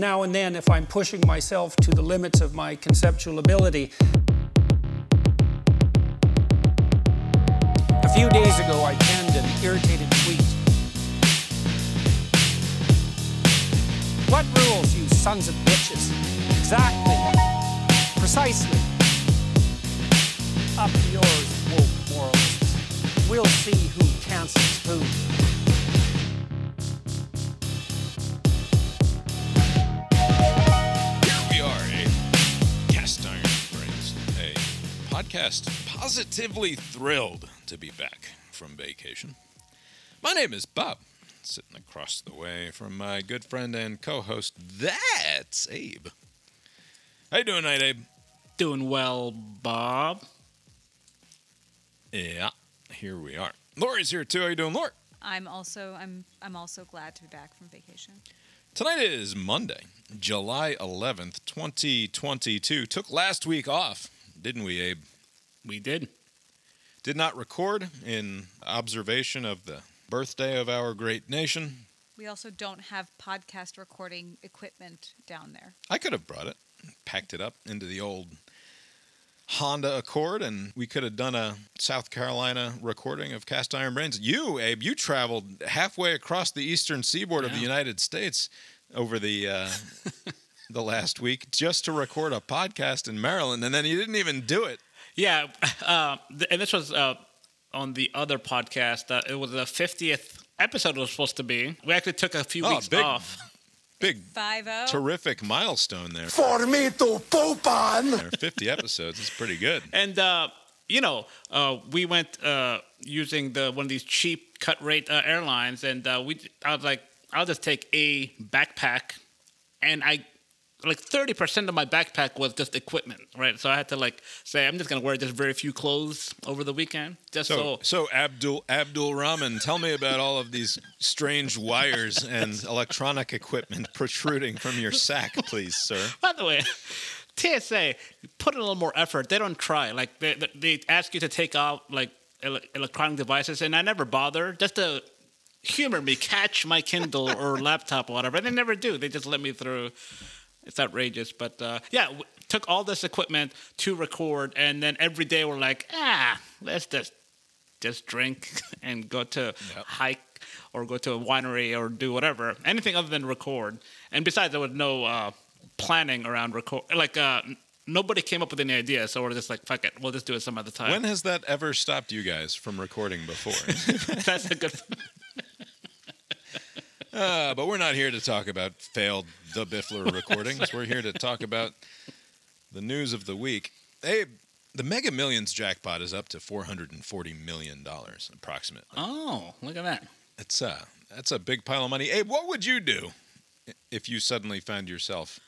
Now and then, if I'm pushing myself to the limits of my conceptual ability, a few days ago I penned an irritated tweet. What rules, you sons of bitches? Exactly. Precisely. Up yours, woke moralists. We'll see who cancels who. Podcast positively thrilled to be back from vacation. My name is Bob, sitting across the way from my good friend and co-host. That's Abe. How you doing tonight, Abe? Doing well, Bob. Yeah, here we are. Lori's here too. How you doing, Lori? I'm also I'm I'm also glad to be back from vacation. Tonight is Monday, July 11th, 2022. Took last week off, didn't we, Abe? We did. Did not record in observation of the birthday of our great nation. We also don't have podcast recording equipment down there. I could have brought it, packed it up into the old Honda Accord, and we could have done a South Carolina recording of Cast Iron Brains. You, Abe, you traveled halfway across the eastern seaboard of the United States over the uh, the last week just to record a podcast in Maryland, and then you didn't even do it. Yeah, uh, th- and this was uh, on the other podcast. Uh, it was the 50th episode. It was supposed to be. We actually took a few Oh, weeks big- off. Big, Five oh. terrific milestone there. For me to poop on. 50 episodes is pretty good. And uh, you know, uh, we went uh, using the one of these cheap cut rate uh, airlines, and uh, we. I was like, I'll just take a backpack, and I. Like thirty percent of my backpack was just equipment, right? So I had to like say I'm just gonna wear just very few clothes over the weekend, just So, so. so Abdul Abdul Rahman, tell me about all of these strange wires and electronic equipment protruding from your sack, please, sir. By the way, TSA put in a little more effort. They don't try. Like they, they- they ask you to take out like ele- electronic devices, and I never bother just to humor me, catch my Kindle or laptop or whatever. They never do. They just let me through. It's outrageous, but uh, yeah, w- took all this equipment to record, and then every day we're like, ah, let's just just drink and go to hike or go to a winery or do whatever, anything other than record. And besides, there was no uh, planning around record. Like uh, nobody came up with any ideas, so we're just like, fuck it, we'll just do it some other time. When has that ever stopped you guys from recording before? That's a good. Uh, but we're not here to talk about failed The Biffler recordings. We're here to talk about the news of the week. Hey, the Mega Millions jackpot is up to $440 million, approximately. Oh, look at that. It's uh, that's a big pile of money. Abe, what would you do if you suddenly found yourself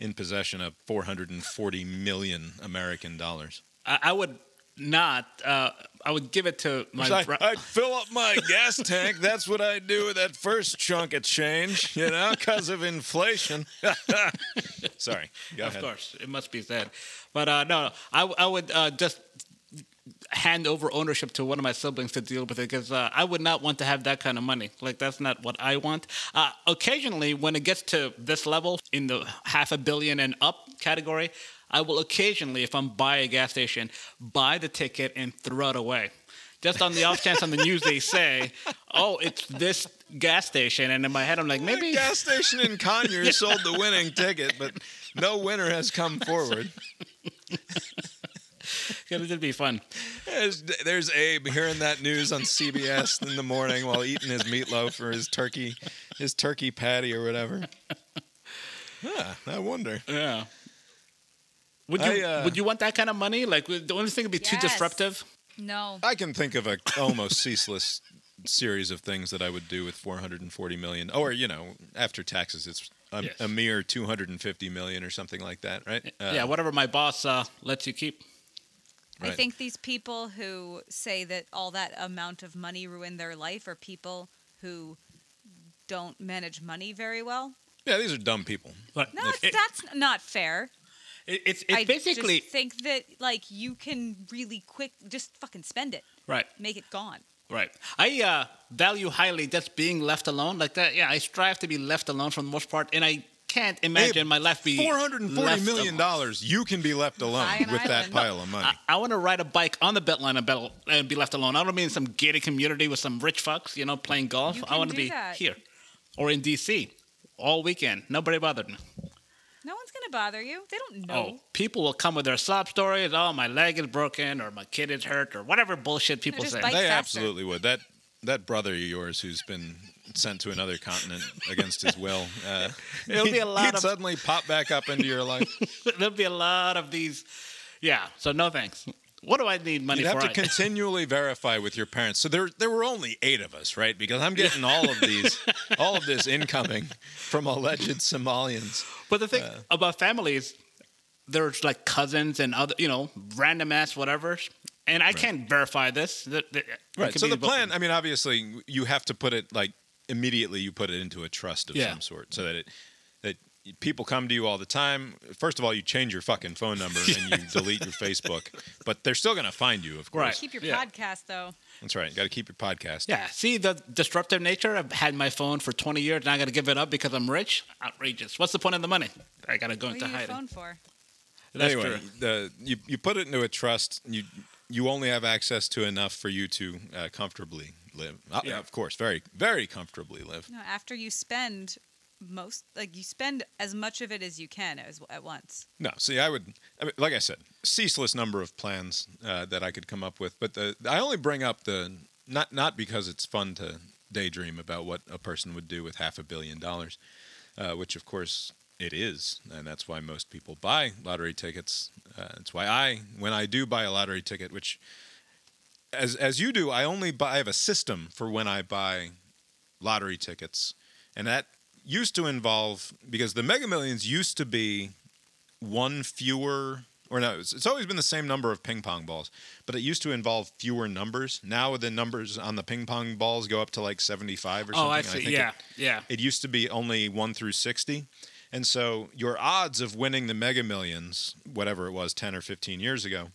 in possession of 440 million American dollars? I, I would not. Uh, I would give it to my. I, bro- I'd fill up my gas tank. That's what I do with that first chunk of change, you know, because of inflation. Sorry, go of ahead. course, it must be said. But uh, no, I would uh, just hand over ownership to one of my siblings to deal with it because uh, I would not want to have that kind of money. Like that's not what I want. Uh, occasionally, when it gets to this level in the half a billion and up category, I will occasionally, if I'm by a gas station, buy the ticket and throw it away. Just on the off chance on the news they say, "Oh, it's this gas station," and in my head I'm like, The maybe gas station in Conyers sold the winning ticket, but no winner has come forward. it'd be fun. There's, there's Abe hearing that news on CBS in the morning while eating his meatloaf or his turkey, his turkey patty or whatever. Yeah, I wonder. Yeah. Would you I, uh, would you want that kind of money? Like, would- the only thing would be too disruptive. No. I can think of a almost ceaseless series of things that I would do with 440 million, or you know, after taxes, it's a, Yes. a mere 250 million or something like that, right? Uh, yeah, whatever my boss uh, lets you keep. I think these people who say that all that amount of money ruined their life are people who don't manage money very well. yeah, these are dumb people. But No, it- that's not fair. It- it's it's I basically just think that like you can really quick just fucking spend it, right. make it gone. Right. I uh, value highly just being left alone like that. Yeah, I strive to be left alone for the most part, and I can't imagine my life be Four hundred and forty left million alone. dollars. You can be left alone Buy an with that pile of money. I, I want to ride a bike on the Beltline and, Bel- and be left alone. I don't mean some gated community with some rich fucks, you know, playing golf. You I want to be that. here or in DC all weekend. Nobody bothered me. No one's gonna bother you. They don't know. Oh, people will come with their sob stories. Oh, my leg is broken, or my kid is hurt, or whatever bullshit people say. they faster. absolutely would. That that brother of yours who's been sent to another continent against his will. Uh, It'll be a lot he'd of- suddenly pop back up into your life. There'll be a lot of these. Yeah. So no thanks. What do I need money for? You'd have for? to continually verify with your parents. So there, there were only eight of us, right? Because I'm getting all of these, all of this incoming from alleged Somalians. But the thing uh, about families, there's like cousins and other, you know, random ass whatever. And I can't verify this. That- that- it Right. So the plan, I mean, obviously, you have to put it like immediately. You put it into a trust of Yeah. some sort, so that it people come to you all the time. First of all, you change your fucking phone number and you delete your Facebook, but they're still going to find you, of course. Right. Keep your Yeah. podcast though. That's right. You got to keep your podcast. Yeah. See the disruptive nature. I've had my phone for 20 years and I got to give it up because I'm rich. Outrageous. What's the point of the money? I got to go What into are you hiding. phone for? That's anyway, the you you put it into a trust. You you only have access to enough for you to uh, comfortably live. Uh, Yeah. Of course, very very comfortably live. No, after you spend most, like you spend as much of it as you can as, at once. No, see, I would, I mean, like I said, ceaseless number of plans uh, that I could come up with. But the I only bring up the not not because it's fun to daydream about what a person would do with half a billion dollars, uh, which of course it is, and that's why most people buy lottery tickets. Uh, that's why I, when I do buy a lottery ticket, which as as you do, I only buy. I have a system for when I buy lottery tickets, and that used to involve because the Mega Millions used to be one fewer or no it's, it's always been the same number of ping pong balls but it used to involve fewer numbers now the numbers on the ping pong balls go up to like 75 or something Oh, I see. think Yeah. it, yeah. it used to be only 1 through 60 and so your odds of winning the mega millions whatever it was 10 or 15 years ago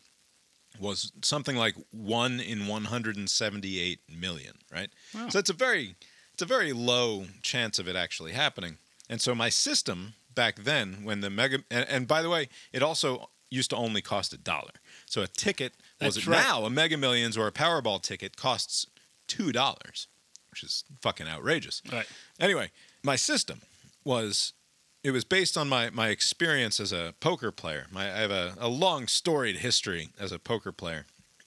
was something like 1 in 178 million right Wow. so it's a very it's a very low chance of it actually happening and so my system back then when the mega and, and by the way it also used to only cost a dollar so a ticket was That's right. now a mega millions or a powerball ticket costs two dollars which is fucking outrageous Right. Anyway, my system was it was based on my my experience as a poker player. My I have a, a long storied history as a poker player,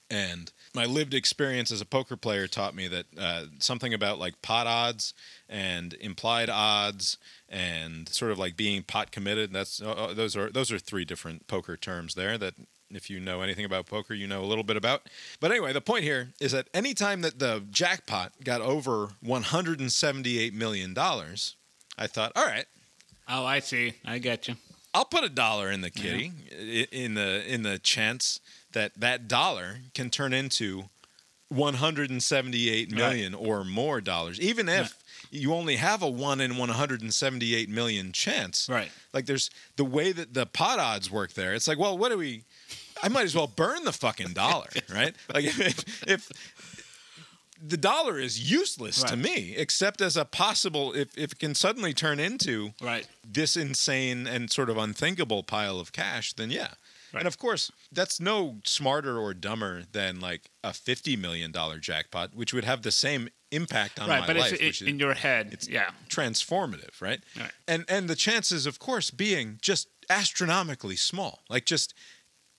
and my lived experience as a poker player taught me that uh, something about like pot odds and implied odds and sort of like being pot committed. That's uh, uh, those are those are three different poker terms there that. If you know anything about poker, you know a little bit about. But anyway, the point here is that anytime that the jackpot got over $178 million, I thought, all right, Oh, I see. I get you. I'll put a dollar in the kitty i in the in the chance that that dollar can turn into 178 million or more dollars even if you only have a 1 in 178 million chance Right. like there's the way that the pot odds work there it's like well what do we i might as well burn the fucking dollar right like if, if the dollar is useless to me except as a possible if, if it can suddenly turn into Right. this insane and sort of unthinkable pile of cash, then yeah. Right. And of course, that's no smarter or dumber than like a fifty million dollar jackpot, which would have the same impact on right. my But life, it's in your head. it's yeah. transformative, right? Right. And and the chances, of course, being just astronomically small, like just.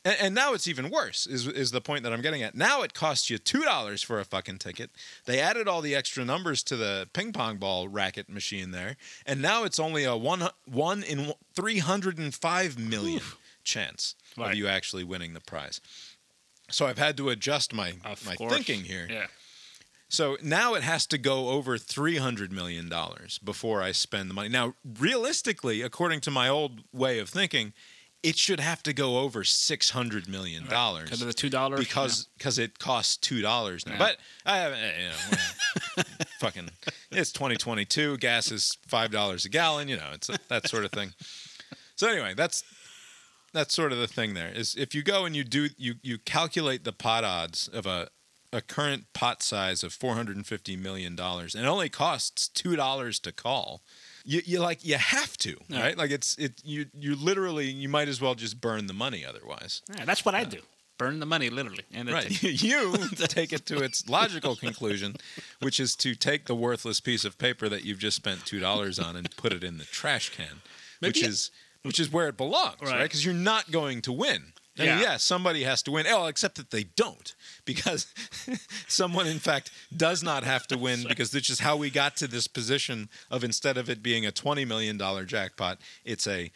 And, and now it's even worse. Is is the point that I'm getting at? Now it costs you two dollars for a fucking ticket. They added all the extra numbers to the ping pong ball racket machine there, and now it's only a one one in three hundred and five million chance Right. of you actually winning the prize. So I've had to adjust my Of my course. thinking here. Yeah. So now it has to go over three hundred million dollars before I spend the money. Now, realistically, according to my old way of thinking, it should have to go over six hundred million dollars Because of the two dollars. because because it costs two dollars now. Yeah. But I haven't, eh, you know, fucking, it's twenty twenty two. Gas is five dollars a gallon. You know, it's that sort of thing. So anyway, that's that's sort of the thing. There is if you go and you do you you calculate the pot odds of a a current pot size of four hundred and fifty million dollars, and it only costs two dollars to call. you, you like you have to, right? Like it's it you you literally you might as well just burn the money otherwise. Yeah, that's what I do. Burn the money, literally. And Right. you take it to its logical conclusion, which is to take the worthless piece of paper that you've just spent two dollars on and put it in the trash can, which Maybe- is which is where it belongs, right? Right. Because you're not going to win. I mean, Yeah. yeah, somebody has to win. Oh, except that they don't, because someone, in fact, does not have to win because this is how we got to this position of instead of it being a twenty million dollar jackpot, it's a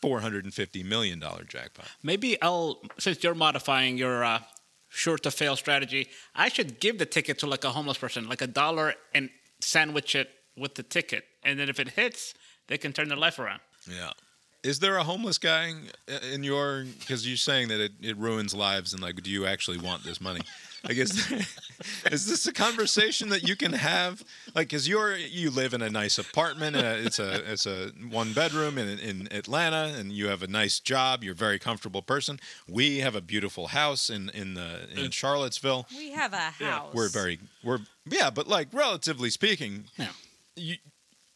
four hundred and fifty million dollar jackpot. Maybe I'll, since you're modifying your uh, sure to fail strategy, I should give the ticket to like a homeless person, like a dollar, and sandwich it with the ticket. And then if it hits, they can turn their life around. Yeah. Is there a homeless guy in your? Because you're saying that it, it ruins lives, and like, do you actually want this money? I guess is this a conversation that you can have? Like, because you're you live in a nice apartment, uh, it's a it's a one bedroom in in Atlanta, and you have a nice job. You're a very comfortable person. We have a beautiful house in in the in Charlottesville. We have a house. We're very we're yeah, but like relatively speaking, Yeah. you,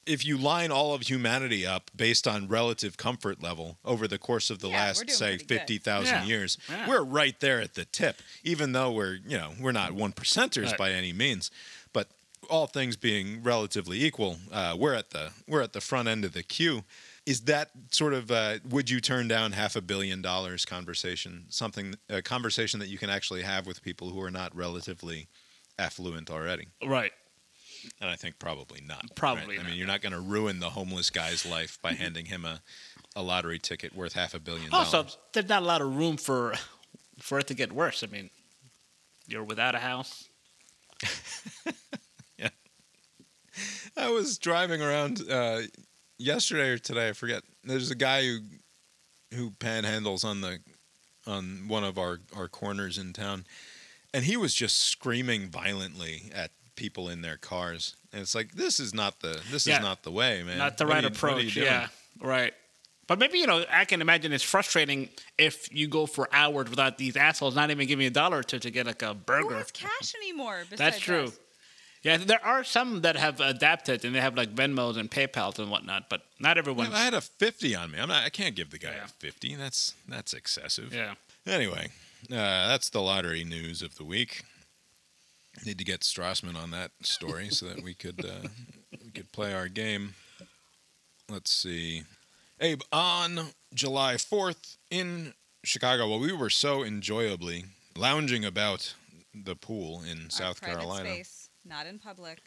if you line all of humanity up based on relative comfort level over the course of the Yeah, last say 50,000 Yeah. years Yeah. we're right there at the tip even though we're you know we're not one percenters Right. by any means but all things being relatively equal uh, we're at the we're at the front end of the queue is that sort of uh, would you turn down half a billion dollars conversation something a conversation that you can actually have with people who are not relatively affluent already Right. And I think probably not. Probably right? I mean, you're not going to ruin the homeless guy's life by handing him a, a lottery ticket worth half a billion Also, dollars. there's not a lot of room for for it to get worse. I mean, you're without a house. Yeah. I was driving around uh, yesterday or today. I forget. There's a guy who who panhandles on the on one of our our corners in town, and he was just screaming violently at people in their cars. And it's like this is not the this Yeah. is not the way, man. Not the What right you- what are you approach. Yeah. Right. But maybe you know, I can imagine it's frustrating if you go for hours without these assholes not even giving you a dollar or two to get like a Who burger. has cash anymore? That's true. us? Yeah, there are some that have adapted and they have like Venmos and PayPals and whatnot, but not everyone. Yeah, I had a fifty on me. I'm not. I can't give the guy Yeah. a fifty. That's that's excessive. yeah. Anyway, uh, that's the lottery news of the week. Need to get Strassman on that story so that we could uh, we could play our game. Let's see, Abe. On July fourth in Chicago, well, we were so enjoyably lounging about the pool in Our South Carolina. space, not in public.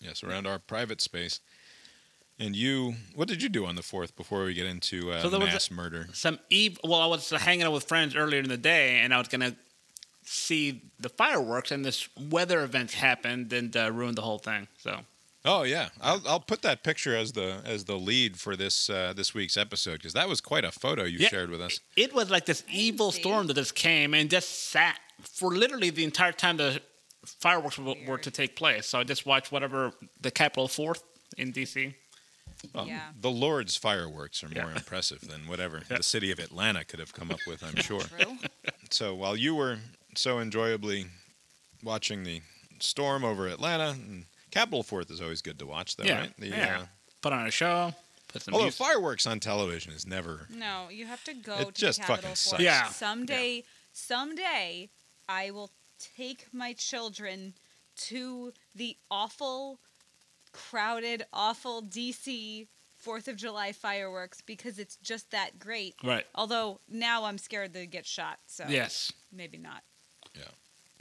Yes, around our private space. And you, what did you do on the fourth before we get into uh, So there was a- mass murder? Some eve. Well, I was hanging out with friends earlier in the day, and I was gonna see the fireworks, and this weather event happened and uh, ruined the whole thing. So Oh yeah, I'll I'll put that picture as the as the lead for this uh, this week's episode because that was quite a photo you Yeah. shared with us. it was like this evil storm that just came and just sat for literally the entire time the fireworks were, were to take place. So I just watched whatever the Capitol Fourth in DC. Well, Yeah. The Lord's fireworks are more Yeah. impressive than whatever Yeah. the city of Atlanta could have come up with, I'm sure. True. So while you were so enjoyably watching the storm over Atlanta, and Capitol Fourth is always good to watch, though, Yeah, right? The, yeah. uh, Put on a show. Put some although music. fireworks on television is never. No, you have to go It to just the Capitol fucking sucks. it. Yeah. Someday, someday, I will take my children to the awful, crowded, awful DC Fourth of July fireworks because it's just that great. Right. Although now I'm scared to get shot, so Yes. maybe not.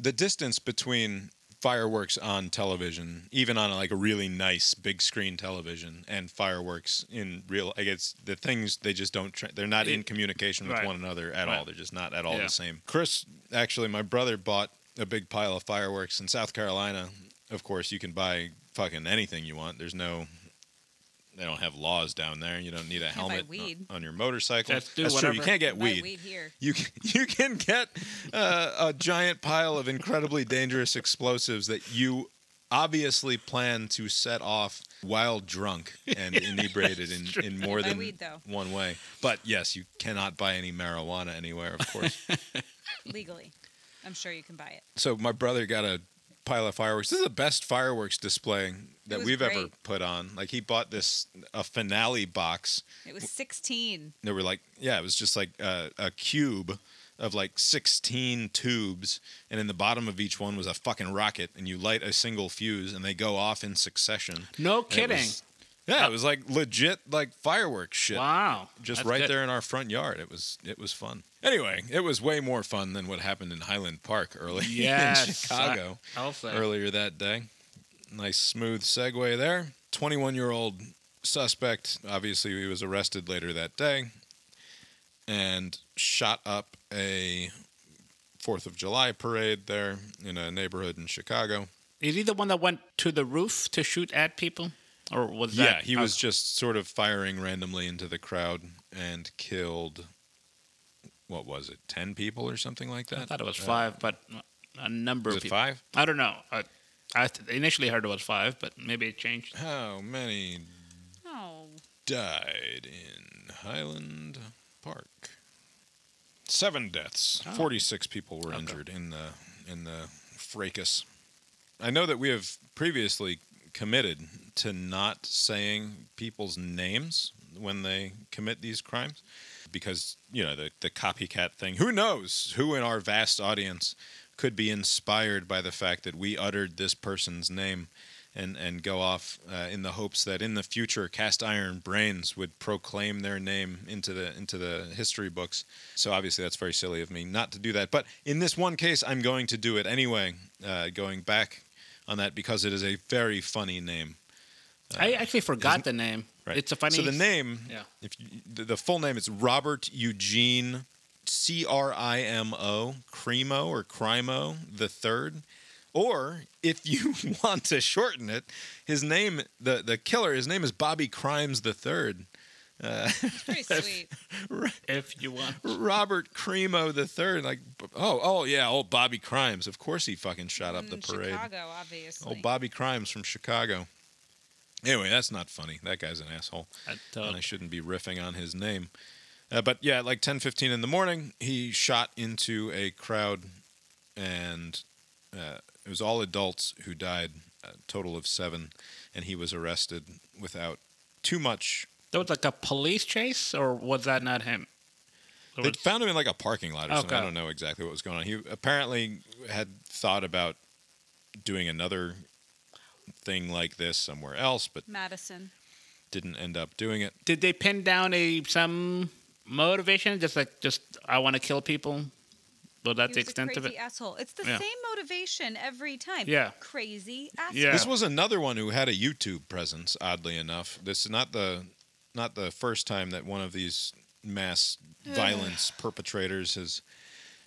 The distance between fireworks on television, even on like a really nice big screen television, and fireworks in real, I guess the things they just don't. Tra- they're not in communication with right. one another at Right. all. They're just not at all Yeah. the same. Chris, actually, my brother bought a big pile of fireworks in South Carolina. Of course, you can buy fucking anything you want. There's no. They don't have laws down there. You don't need a helmet weed. on your motorcycle. Just do That's true. You can't get Buy weed. weed here. You can, you can get uh, a giant pile of incredibly dangerous explosives that you obviously plan to set off while drunk and inebriated in, in more than weed, one way. But yes, you cannot buy any marijuana anywhere, of course. legally. I'm sure you can buy it. so my brother got a pile of fireworks. This is the best fireworks display that we've ever put on. Like he bought this a finale box. It was 16. There were like yeah, it was just like a, a cube of like 16 tubes and in the bottom of each one was a fucking rocket and you light a single fuse and they go off in succession. No And it kidding. was- yeah, it was like legit like fireworks shit Wow. just That's right good. there in our front yard. It was it was fun. Anyway, it was way more fun than what happened in Highland Park early Yes. in Chicago I- I'll say. earlier that day. Nice smooth segue there. 21 year old suspect. Obviously, he was arrested later that day and shot up a Fourth of July parade there in a neighborhood in Chicago. Is he the one that went to the roof to shoot at people? Or was that. Yeah, he was okay. just sort of firing randomly into the crowd and killed. What was it? Ten people or something like that. I thought it was Uh, five, but a number was of it people. five? I don't know. I, I initially heard it was five, but maybe it changed. How many Oh. died in Highland Park? Seven deaths. Oh. Forty-six people were Okay. injured in the in the fracas. I know that we have previously committed to not saying people's names when they commit these crimes because you know the the copycat thing. Who knows who in our vast audience could be inspired by the fact that we uttered this person's name and and go off uh, in the hopes that in the future cast iron brains would proclaim their name into the into the history books. So obviously that's very silly of me not to do that. But in this one case, I'm going to do it anyway. Uh, going back on that because it is a very funny name. I uh, actually forgot the name. Right. It's a funny. So the name, Yeah. if you, the, the full name is Robert Eugene C R I M O Cremo or Crimo the third. Or if you want to shorten it, his name the the killer his name is Bobby Crimes the third. Pretty sweet. If you want. Robert Cremo the third. Like oh oh yeah, old Bobby Crimes. Of course he fucking shot up the parade. Chicago, obviously. Oh Bobby Crimes from Chicago. Anyway, that's not funny. That guy's an asshole. At, and uh, I shouldn't be riffing on his name. Uh, but yeah, like 10, 15 in the morning, he shot into a crowd, and uh, it was all adults who died, a total of seven, and he was arrested without too much. There was like a police chase, or was that not him? Or They was- found him in like a parking lot or something. I don't know exactly what was going on. He apparently had thought about doing another thing like this somewhere else, but Madison. didn't end up doing it. Did they pin down a some motivation? Just like just I want to kill people. Was that He the was a extent of it? asshole. It's the Yeah. same motivation every time. Yeah. Crazy asshole. Yeah. This was another one who had a YouTube presence. Oddly enough, this is not the not the first time that one of these mass violence perpetrators has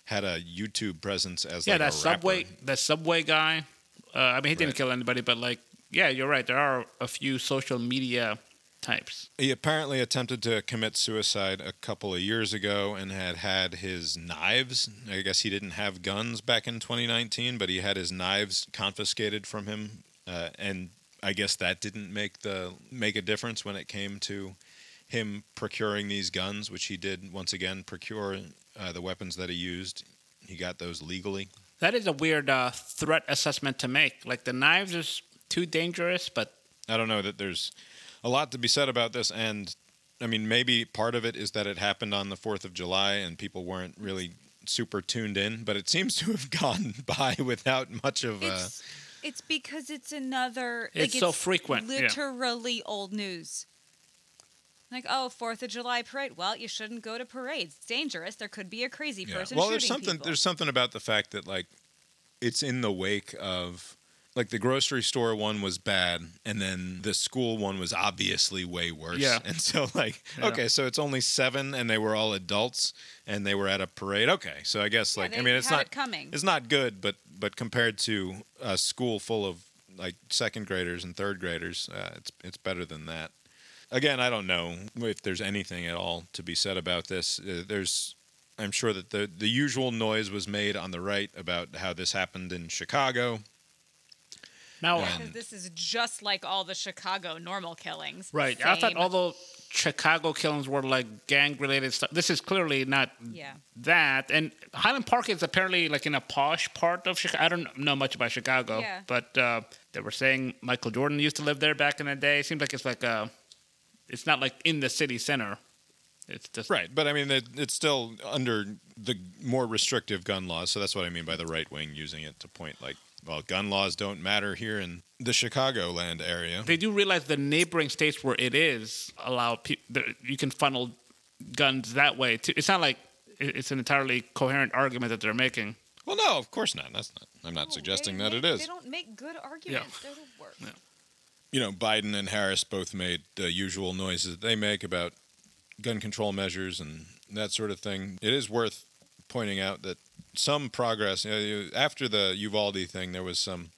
had a YouTube presence as Yeah, like that a subway, that subway guy. Uh, I mean, he didn't Right. kill anybody, but like, yeah, you're right. There are a few social media types. He apparently attempted to commit suicide a couple of years ago and had had his knives. I guess he didn't have guns back in 2019, but he had his knives confiscated from him, uh, and I guess that didn't make the make a difference when it came to him procuring these guns, which he did once again procure uh, the weapons that he used. He got those legally. That is a weird uh, threat assessment to make. Like the knives is too dangerous, but I don't know that there's a lot to be said about this, and I mean maybe part of it is that it happened on the Fourth of July and people weren't really super tuned in, but it seems to have gone by without much of a. It's it's because it's another. It's like, so frequent, yeah. Literally old news. Like oh, Fourth of July parade. Well, you shouldn't go to parades. It's dangerous. There could be a crazy Yeah. person Well, shooting there's something people. there's something about the fact that like it's in the wake of like the grocery store one was bad and then the school one was obviously way worse. Yeah. And so like Yeah. okay, so it's only 7 and they were all adults and they were at a parade. Okay. So I guess Yeah, like I mean it's not it coming. It's not good, but but compared to a school full of like second graders and third graders, uh, it's it's better than that. Again, I don't know if there's anything at all to be said about this. Uh, there's, I'm sure that the the usual noise was made on the right about how this happened in Chicago. Now, Yeah. because this is just like all the Chicago normal killings. right? I thought all the Chicago killings were like gang related stuff. This is clearly not Yeah. that. And Highland Park is apparently like in a posh part of Chicago. I don't know much about Chicago, Yeah. but uh, they were saying Michael Jordan used to live there back in the day. It seems like it's like a, it's not like in the city center. It's just Right, but I mean, it, it's still under the more restrictive gun laws. So that's what I mean by the right wing using it to point like, well, gun laws don't matter here in the Chicagoland area. They do realize the neighboring states where it is allow people. You can funnel guns that way. Too. It's not like it's an entirely coherent argument that they're making. Well, no, of course not. That's not. I'm not No, suggesting that make- it is. They don't make good arguments. They're the worst. you know, Biden and Harris both made the usual noises that they make about gun control measures and that sort of thing. It is worth pointing out that some progress you know, after the Uvalde thing, there was some.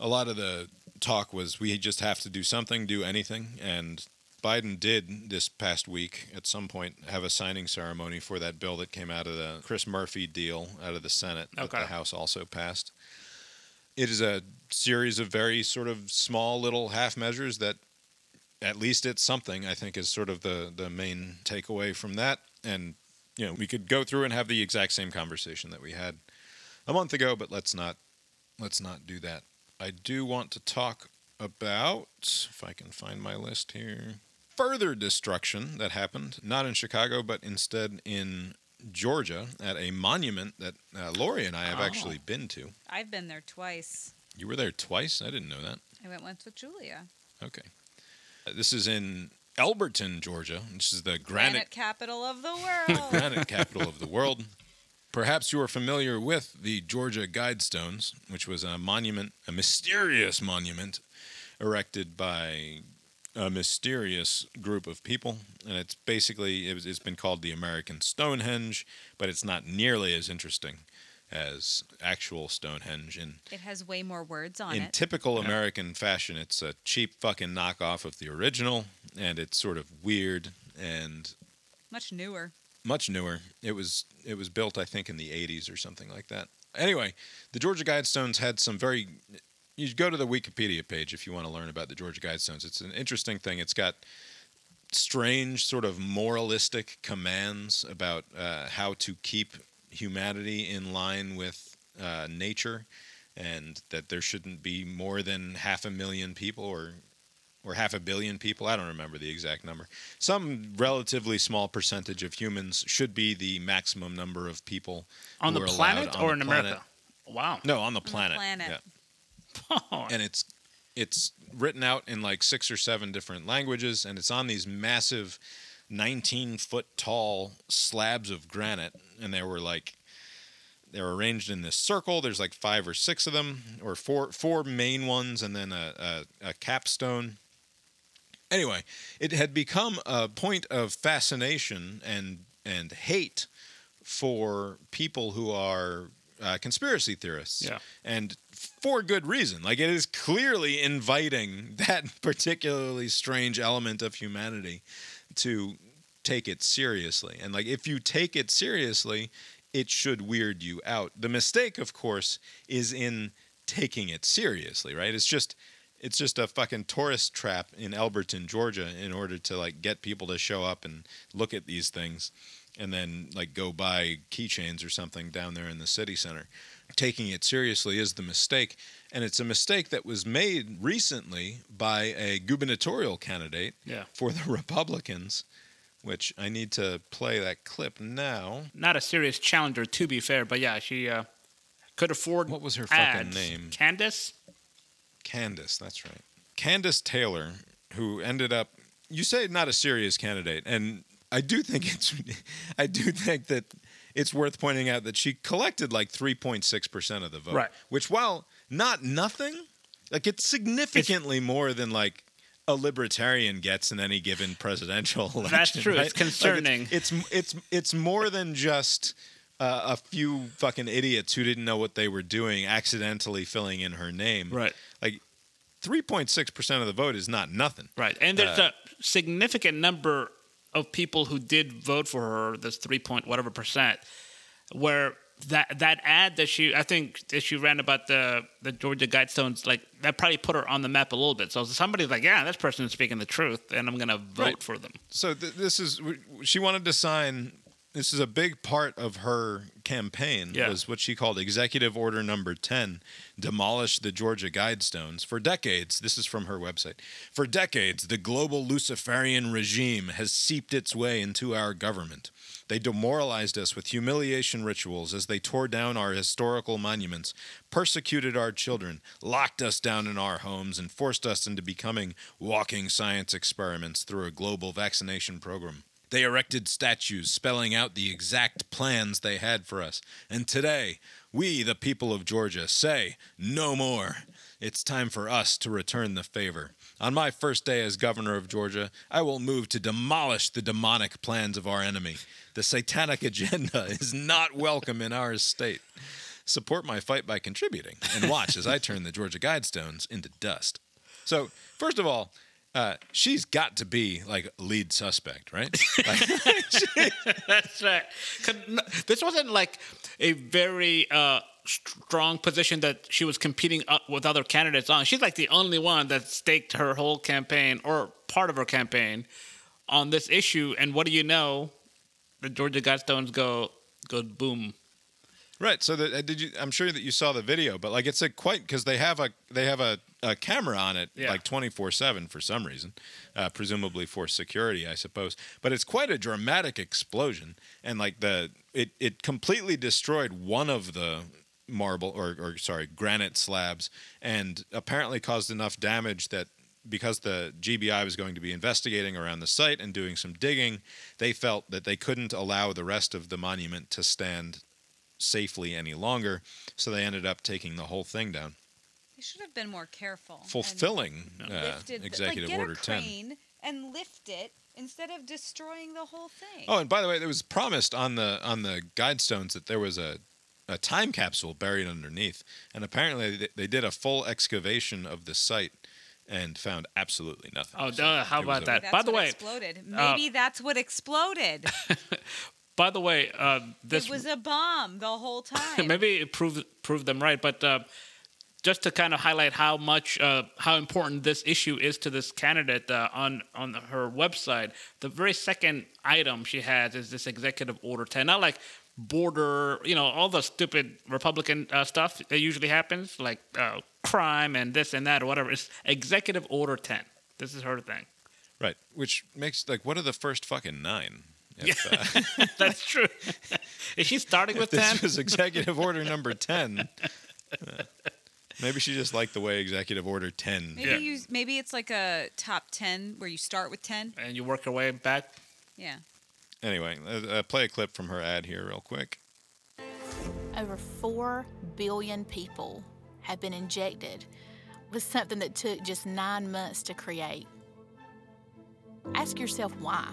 A lot of the talk was we just have to do something, do anything, and Biden did this past week at some point have a signing ceremony for that bill that came out of the Chris Murphy deal out of the Senate that the House also passed. It is a series of very sort of small little half measures that at least it's something I think is sort of the the main takeaway from that and you know we could go through and have the exact same conversation that we had a month ago but let's not let's not do that. I do want to talk about if I can find my list here further destruction that happened not in Chicago but instead in Georgia at a monument that uh, Lori and I have Oh. actually been to. I've been there twice. You were there twice? I didn't know that. I went once with Julia. Okay. Uh, This is in Elberton, Georgia. This is the Granite granite, capital of the the world. granite capital of the world. Perhaps you are familiar with the Georgia Guidestones, which was a monument, a mysterious monument erected by a mysterious group of people. And it's basically, it was, it's been called the American Stonehenge, but it's not nearly as interesting as actual Stonehenge. And it has way more words on in it. In typical American fashion, it's a cheap fucking knockoff of the original, and it's sort of weird and Much newer. much newer. It was it was built, I think, in the '80s or something like that. Anyway, the Georgia Guidestones had some very. You go to the Wikipedia page if you want to learn about the Georgia Guidestones. It's an interesting thing. It's got strange, sort of moralistic commands about uh, how to keep humanity in line with uh, nature, and that there shouldn't be more than half a million people or or half a billion people. I don't remember the exact number. Some relatively small percentage of humans should be the maximum number of people On the planet on or the in planet. America? Wow. No, on the planet. planet. Yeah Oh, and it's it's written out in like six or seven different languages and it's on these massive 19 foot tall slabs of granite and they were like they're arranged in this circle there's like five or six of them or four four main ones and then a, a, a capstone anyway it had become a point of fascination and and hate for people who are uh, conspiracy theorists Yeah. and for good reason. Like it is clearly inviting that particularly strange element of humanity to take it seriously. And like if you take it seriously, it should weird you out. The mistake, of course, is in taking it seriously, right? It's just it's just a fucking tourist trap in Elberton, Georgia, in order to like get people to show up and look at these things and then like go buy keychains or something down there in the city center. Taking it seriously is the mistake, and it's a mistake that was made recently by a gubernatorial candidate Yeah. for the Republicans, which I need to play that clip now. Not a serious challenger, to be fair, but yeah, she uh, could afford. What was her fucking name? Kandiss. Kandiss, that's right. Kandiss Taylor, who ended up, you say not a serious candidate, and I do think it's, I do think that it's worth pointing out that she collected like 3.6 percent of the vote, Right. Which, while not nothing, like it's significantly more than like a libertarian gets in any given presidential election. That's true. right? It's Like, concerning. it's, it's it's it's more than just uh, a few fucking idiots who didn't know what they were doing, accidentally filling in her name. Right. Like, three point six percent of the vote is not nothing. Right. And there's Uh, a significant number of people who did vote for her, this three point whatever percent, where that that ad that she I think that she ran about the the Georgia Guidestones like that probably put her on the map a little bit. So somebody's like, yeah, this person is speaking the truth, and I'm gonna vote Right. for them. So th- this is she wanted to sign. This is a big part of her campaign. Yeah. Was what she called Executive Order Number Ten: demolish the Georgia Guidestones. For decades, this is from her website. For decades, the global Luciferian regime has seeped its way into our government. They demoralized us with humiliation rituals as they tore down our historical monuments, persecuted our children, locked us down in our homes, and forced us into becoming walking science experiments through a global vaccination program. They erected statues spelling out the exact plans they had for us. And today, we, the people of Georgia, say no more. It's time for us to return the favor. On my first day as governor of Georgia, I will move to demolish the demonic plans of our enemy. The satanic agenda is not welcome in our state. Support my fight by contributing and watch as I turn the Georgia Guidestones into dust. So, first of all, uh, she's got to be like lead suspect, right? Like, That's right. This wasn't like a very uh, strong position that she was competing up with other candidates on. She's like the only one that staked her whole campaign or part of her campaign on this issue. And what do you know? The Georgia Guidestones go go boom. right. So, that, uh, did you? I'm sure that you saw the video, but like it's a quite because they have a they have a, a camera on it Yeah. like 24 seven for some reason, uh, presumably for security, I suppose. But it's quite a dramatic explosion, and like the it it completely destroyed one of the marble or, or sorry granite slabs and apparently caused enough damage that because the GBI was going to be investigating around the site and doing some digging, they felt that they couldn't allow the rest of the monument to stand safely any longer, so they ended up taking the whole thing down, should have been more careful. and fulfilling uh, lifted the- Executive like, get Order a 10. and lift it instead of destroying the whole thing. Oh, and by the way, there was promised on the on the guidestones that there was a a time capsule buried underneath, and apparently they, they did a full excavation of the site and found absolutely nothing. Oh, So duh, how about that? That's By the what way, uh, exploded. Maybe that's what exploded. by the way, uh, this it was a bomb the whole time. maybe it proved proved them right. But uh, just to kind of highlight how much uh, how important this issue is to this candidate uh, on on her website, the very second item she has is this executive order ten. Not like border, you know, all the stupid Republican uh, stuff that usually happens, like uh, crime and this and that or whatever. It's executive order ten. This is her thing. right, which makes like what are the first fucking nine? If, uh, That's true. is she starting with this ten? was Executive Order number ten. Maybe she just liked the way Executive Order ten. maybe Yeah. you maybe it's like a top ten where you start with ten. And you work your way back. Yeah. Anyway, uh, uh, play a clip from her ad here, real quick. Over 4 billion people have been injected with something that took just nine months to create. Ask yourself why.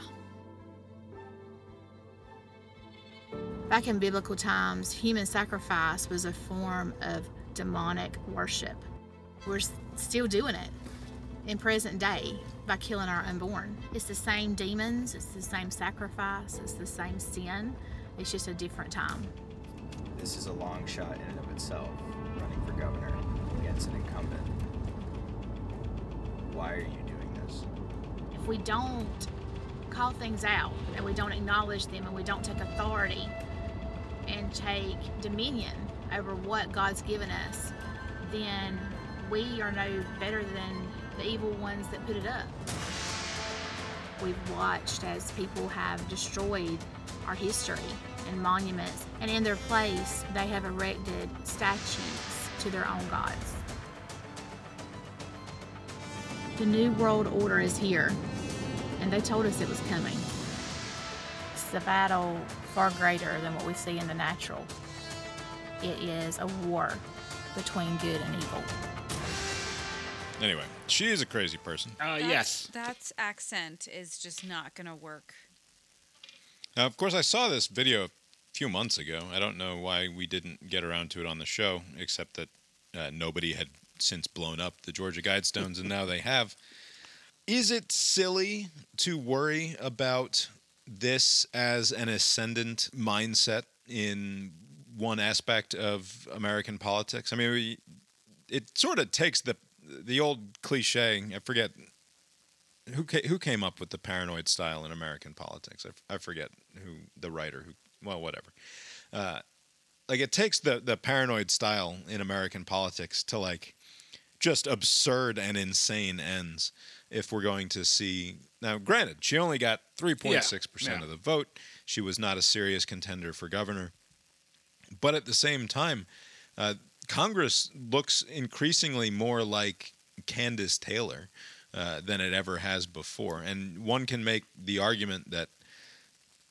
Back in biblical times, human sacrifice was a form of demonic worship. We're still doing it in present day by killing our unborn. It's the same demons, it's the same sacrifice, it's the same sin. It's just a different time. This is a long shot in and of itself, running for governor against an incumbent. Why are you doing this? if we don't call things out and we don't acknowledge them and we don't take authority and take dominion over what God's given us, then we are no better than the evil ones that put it up. We've watched as people have destroyed our history and monuments, and in their place, they have erected statues to their own gods. The New World Order is here, and they told us it was coming. It's a battle far greater than what we see in the natural. It is a war between good and evil. Anyway, she is a crazy person. Uh, That's- yes. That accent is just not gonna work. Now, of course, I saw this video a few months ago. I don't know why we didn't get around to it on the show, except that uh, nobody had since blown up the Georgia Guidestones, and now they have. Is it silly to worry about this as an ascendant mindset in one aspect of American politics. I mean, we, it sort of takes the the old cliche. I forget who ca- who came up with the paranoid style in American politics. I, f- I forget who the writer who. Well, whatever. Uh, like it takes the the paranoid style in American politics to like just absurd and insane ends if we're going to see now granted she only got 3.6% Yeah. of the vote she was not a serious contender for governor but at the same time uh, congress looks increasingly more like Kandiss Taylor uh, than it ever has before. And one can make the argument that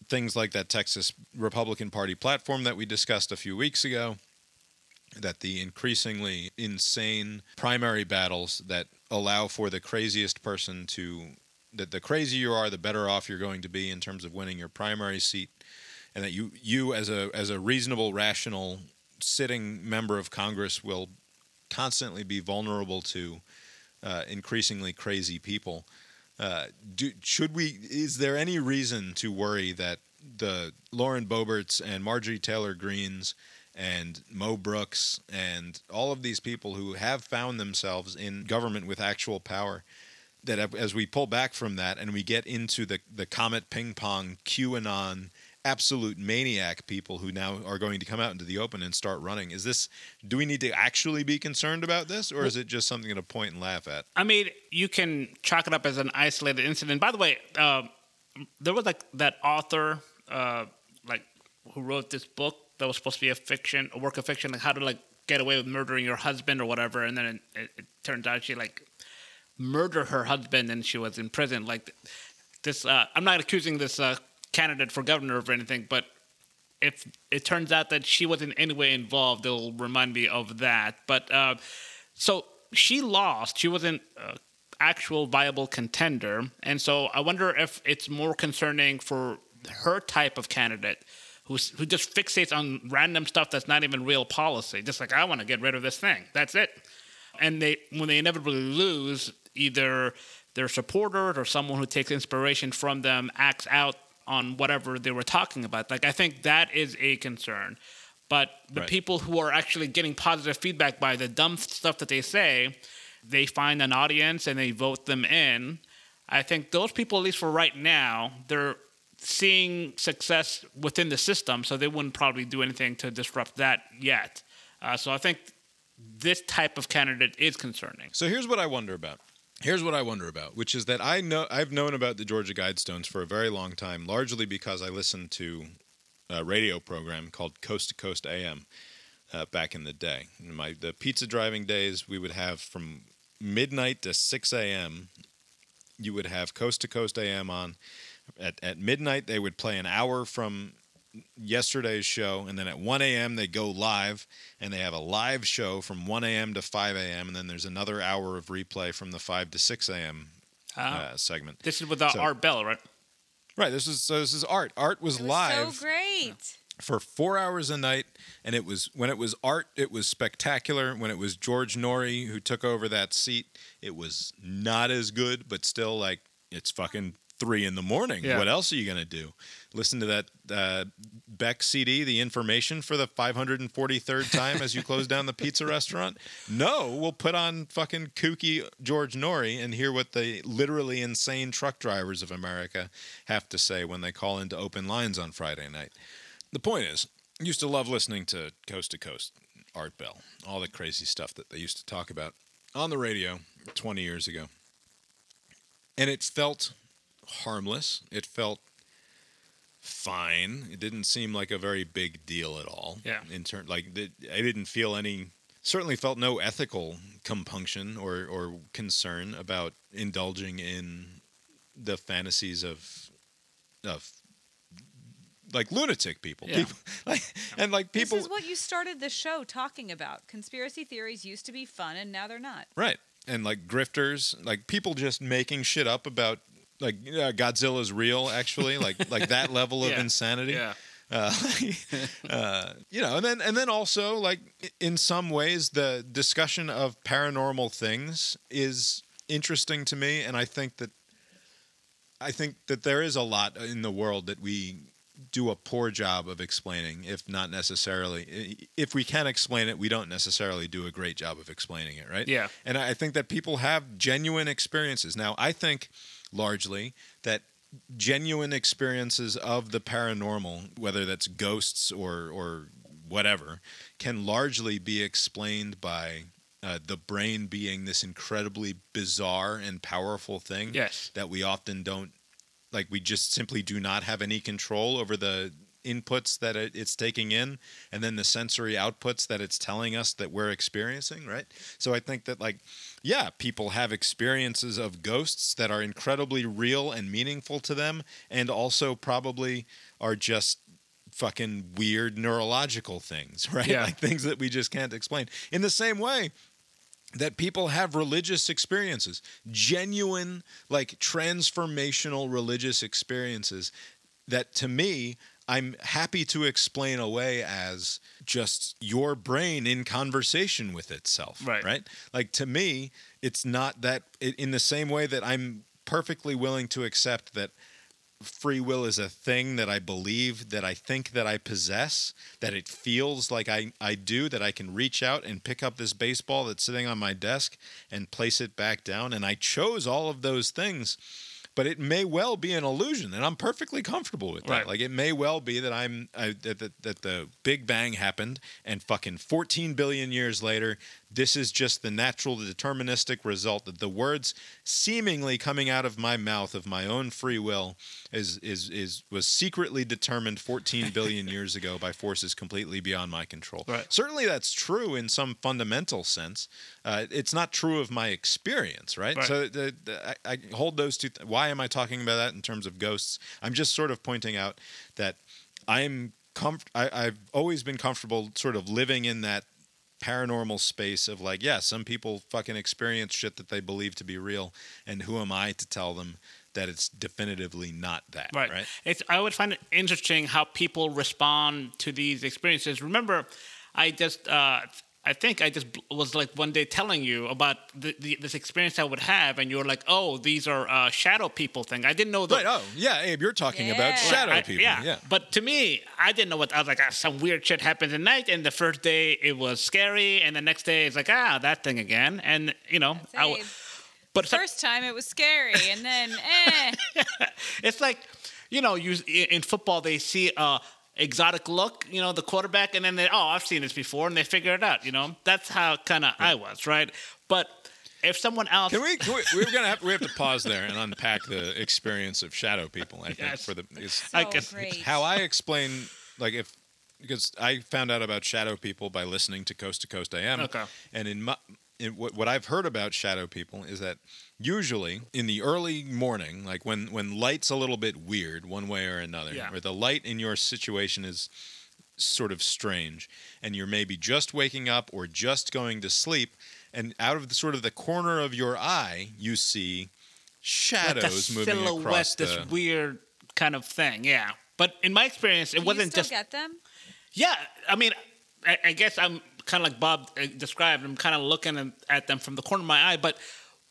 things like that texas republican party platform that we discussed a few weeks ago that the increasingly insane primary battles that allow for the craziest person to that the crazier you are the better off you're going to be in terms of winning your primary seat and that you you as a as a reasonable rational sitting member of congress will constantly be vulnerable to uh, increasingly crazy people uh, do, should we is there any reason to worry that the Lauren Boeberts and Marjorie Taylor Greenes and Mo Brooks and all of these people who have found themselves in government with actual power that as we pull back from that and we get into the the comet ping pong QAnon absolute maniac people who now are going to come out into the open and start running is this do we need to actually be concerned about this or is it just something to point and laugh at I mean, you can chalk it up as an isolated incident. By the way, uh, there was like that author, uh, like who wrote this book that was supposed to be a fiction, a work of fiction, like how to like get away with murdering your husband or whatever, and then it, it, it turns out she like murdered her husband and she was in prison. Like this, uh, I'm not accusing this uh, candidate for governor or anything, but if it turns out that she was in any way involved, it'll remind me of that. But uh, so she lost. She wasn't an actual viable contender, and so I wonder if it's more concerning for her type of candidate who's, who just fixates on random stuff that's not even real policy. Just like I want to get rid of this thing. That's it. And they when they inevitably lose, either their supporters or someone who takes inspiration from them acts out on whatever they were talking about. Like I think that is a concern. But the Right. people who are actually getting positive feedback by the dumb stuff that they say, they find an audience and they vote them in. I think those people, at least for right now, they're seeing success within the system, so they wouldn't probably do anything to disrupt that yet. Uh, so I think this type of candidate is concerning. So here's what I wonder about. Here's what I wonder about, which is that I know I've known about the Georgia Guidestones for a very long time, largely because I listened to a radio program called Coast to Coast AM uh, back in the day. In my the pizza driving days, we would have from midnight to six a.m. You would have Coast to Coast AM on. At at midnight, they would play an hour from yesterday's show, and then at 1 a.m. they go live, and they have a live show from 1 a.m. to 5 a.m., and then there's another hour of replay from the 5 to 6 a.m. Uh, segment. This is without So- Art Bell, right? Right. This is so. This is art. Art was, It was live so great. for four hours a night, and it was when it was art, it was spectacular. When it was George Noory who took over that seat, it was not as good, but still like it's fucking three in the morning. Yeah. What else are you gonna do? Listen to that uh, Beck CD, the information for the 543rd time as you close down the pizza restaurant? No, we'll put on fucking kooky George Noory and hear what the literally insane truck drivers of America have to say when they call into open lines on Friday night. The point is, used to love listening to Coast to Coast, Art Bell, all the crazy stuff that they used to talk about on the radio 20 years ago. And it felt harmless. It felt fine. It didn't seem like a very big deal at all. Yeah. In turn, like the, I didn't feel any. Certainly felt no ethical compunction or or concern about indulging in the fantasies of of like lunatic people. Yeah. People like and like people this is what you started the show talking about. Conspiracy theories used to be fun, and now they're not. Right. And like grifters, like people just making shit up about like uh, Godzilla's real actually, like like that level of Yeah. insanity. Yeah. Uh, uh, you know, and then and then also like in some ways the discussion of paranormal things is interesting to me, and I think that I think that there is a lot in the world that we do a poor job of explaining, if not necessarily. If we can explain it, we don't necessarily do a great job of explaining it, right? Yeah. And I think that people have genuine experiences. Now, I think largely that genuine experiences of the paranormal, whether that's ghosts or or whatever, can largely be explained by uh, the brain being this incredibly bizarre and powerful thing Yes. that we often don't like we just simply do not have any control over the inputs that it, it's taking in and then the sensory outputs that it's telling us that we're experiencing right so i think that like yeah people have experiences of ghosts that are incredibly real and meaningful to them and also probably are just fucking weird neurological things right Yeah. like things that we just can't explain in the same way that people have religious experiences, genuine, like transformational religious experiences that to me, I'm happy to explain away as just your brain in conversation with itself. Right. Right. Like to me, it's not that, in the same way that I'm perfectly willing to accept that free will is a thing that I believe, that I think that I possess, that it feels like I, I do, that I can reach out and pick up this baseball that's sitting on my desk and place it back down. And I chose all of those things, but it may well be an illusion, and I'm perfectly comfortable with that. Right. Like it may well be that I'm I, that, that that the Big Bang happened, and fucking 14 billion years later, this is just the natural, deterministic result that the words seemingly coming out of my mouth of my own free will is is is was secretly determined 14 billion years ago by forces completely beyond my control. Right. Certainly, that's true in some fundamental sense. Uh, it's not true of my experience, right? Right. So the, the, I, I hold those two. Th- why am I talking about that in terms of ghosts? I'm just sort of pointing out that I'm comf- I, I've always been comfortable sort of living in that paranormal space of like, yeah, some people fucking experience shit that they believe to be real, and who am I to tell them that it's definitively not that, Right. right? It's, I would find it interesting how people respond to these experiences. Remember, I just, uh, I think I just was like one day telling you about the, the, this experience I would have, and you were like, "Oh, these are uh, shadow people thing." I didn't know that. Right. Oh, yeah, Abe, you're talking about shadow I- people. Yeah. yeah. But to me, I didn't know what I was like. Ah, some weird shit happened at night, and the first day it was scary, and the next day it's like ah that thing again, and you know, I w- Say, but some- First time it was scary, and then eh. It's like, you know, you in football they see a exotic look, you know, the quarterback, and then they, oh, I've seen this before, and they figure it out. You know, that's how kind of I was, right? But if someone else, Can we? Can we we're gonna have we have to pause there and unpack the experience of shadow people. I think Yes. for the it's I So guess- great. how I explain like if because I found out about shadow people by listening to Coast to Coast AM. Okay. And in my in what, what I've heard about shadow people is that usually in the early morning, like when when light's a little bit weird one way or another, Yeah. or the light in your situation is sort of strange, and you're maybe just waking up or just going to sleep, and out of the sort of the corner of your eye, you see shadows like a moving silhouette, across this the. weird kind of thing, yeah. But in my experience, it Do wasn't you still just get them. Yeah, I mean, I, I guess I'm kind of like Bob uh, described. I'm kind of looking at- at them from the corner of my eye. But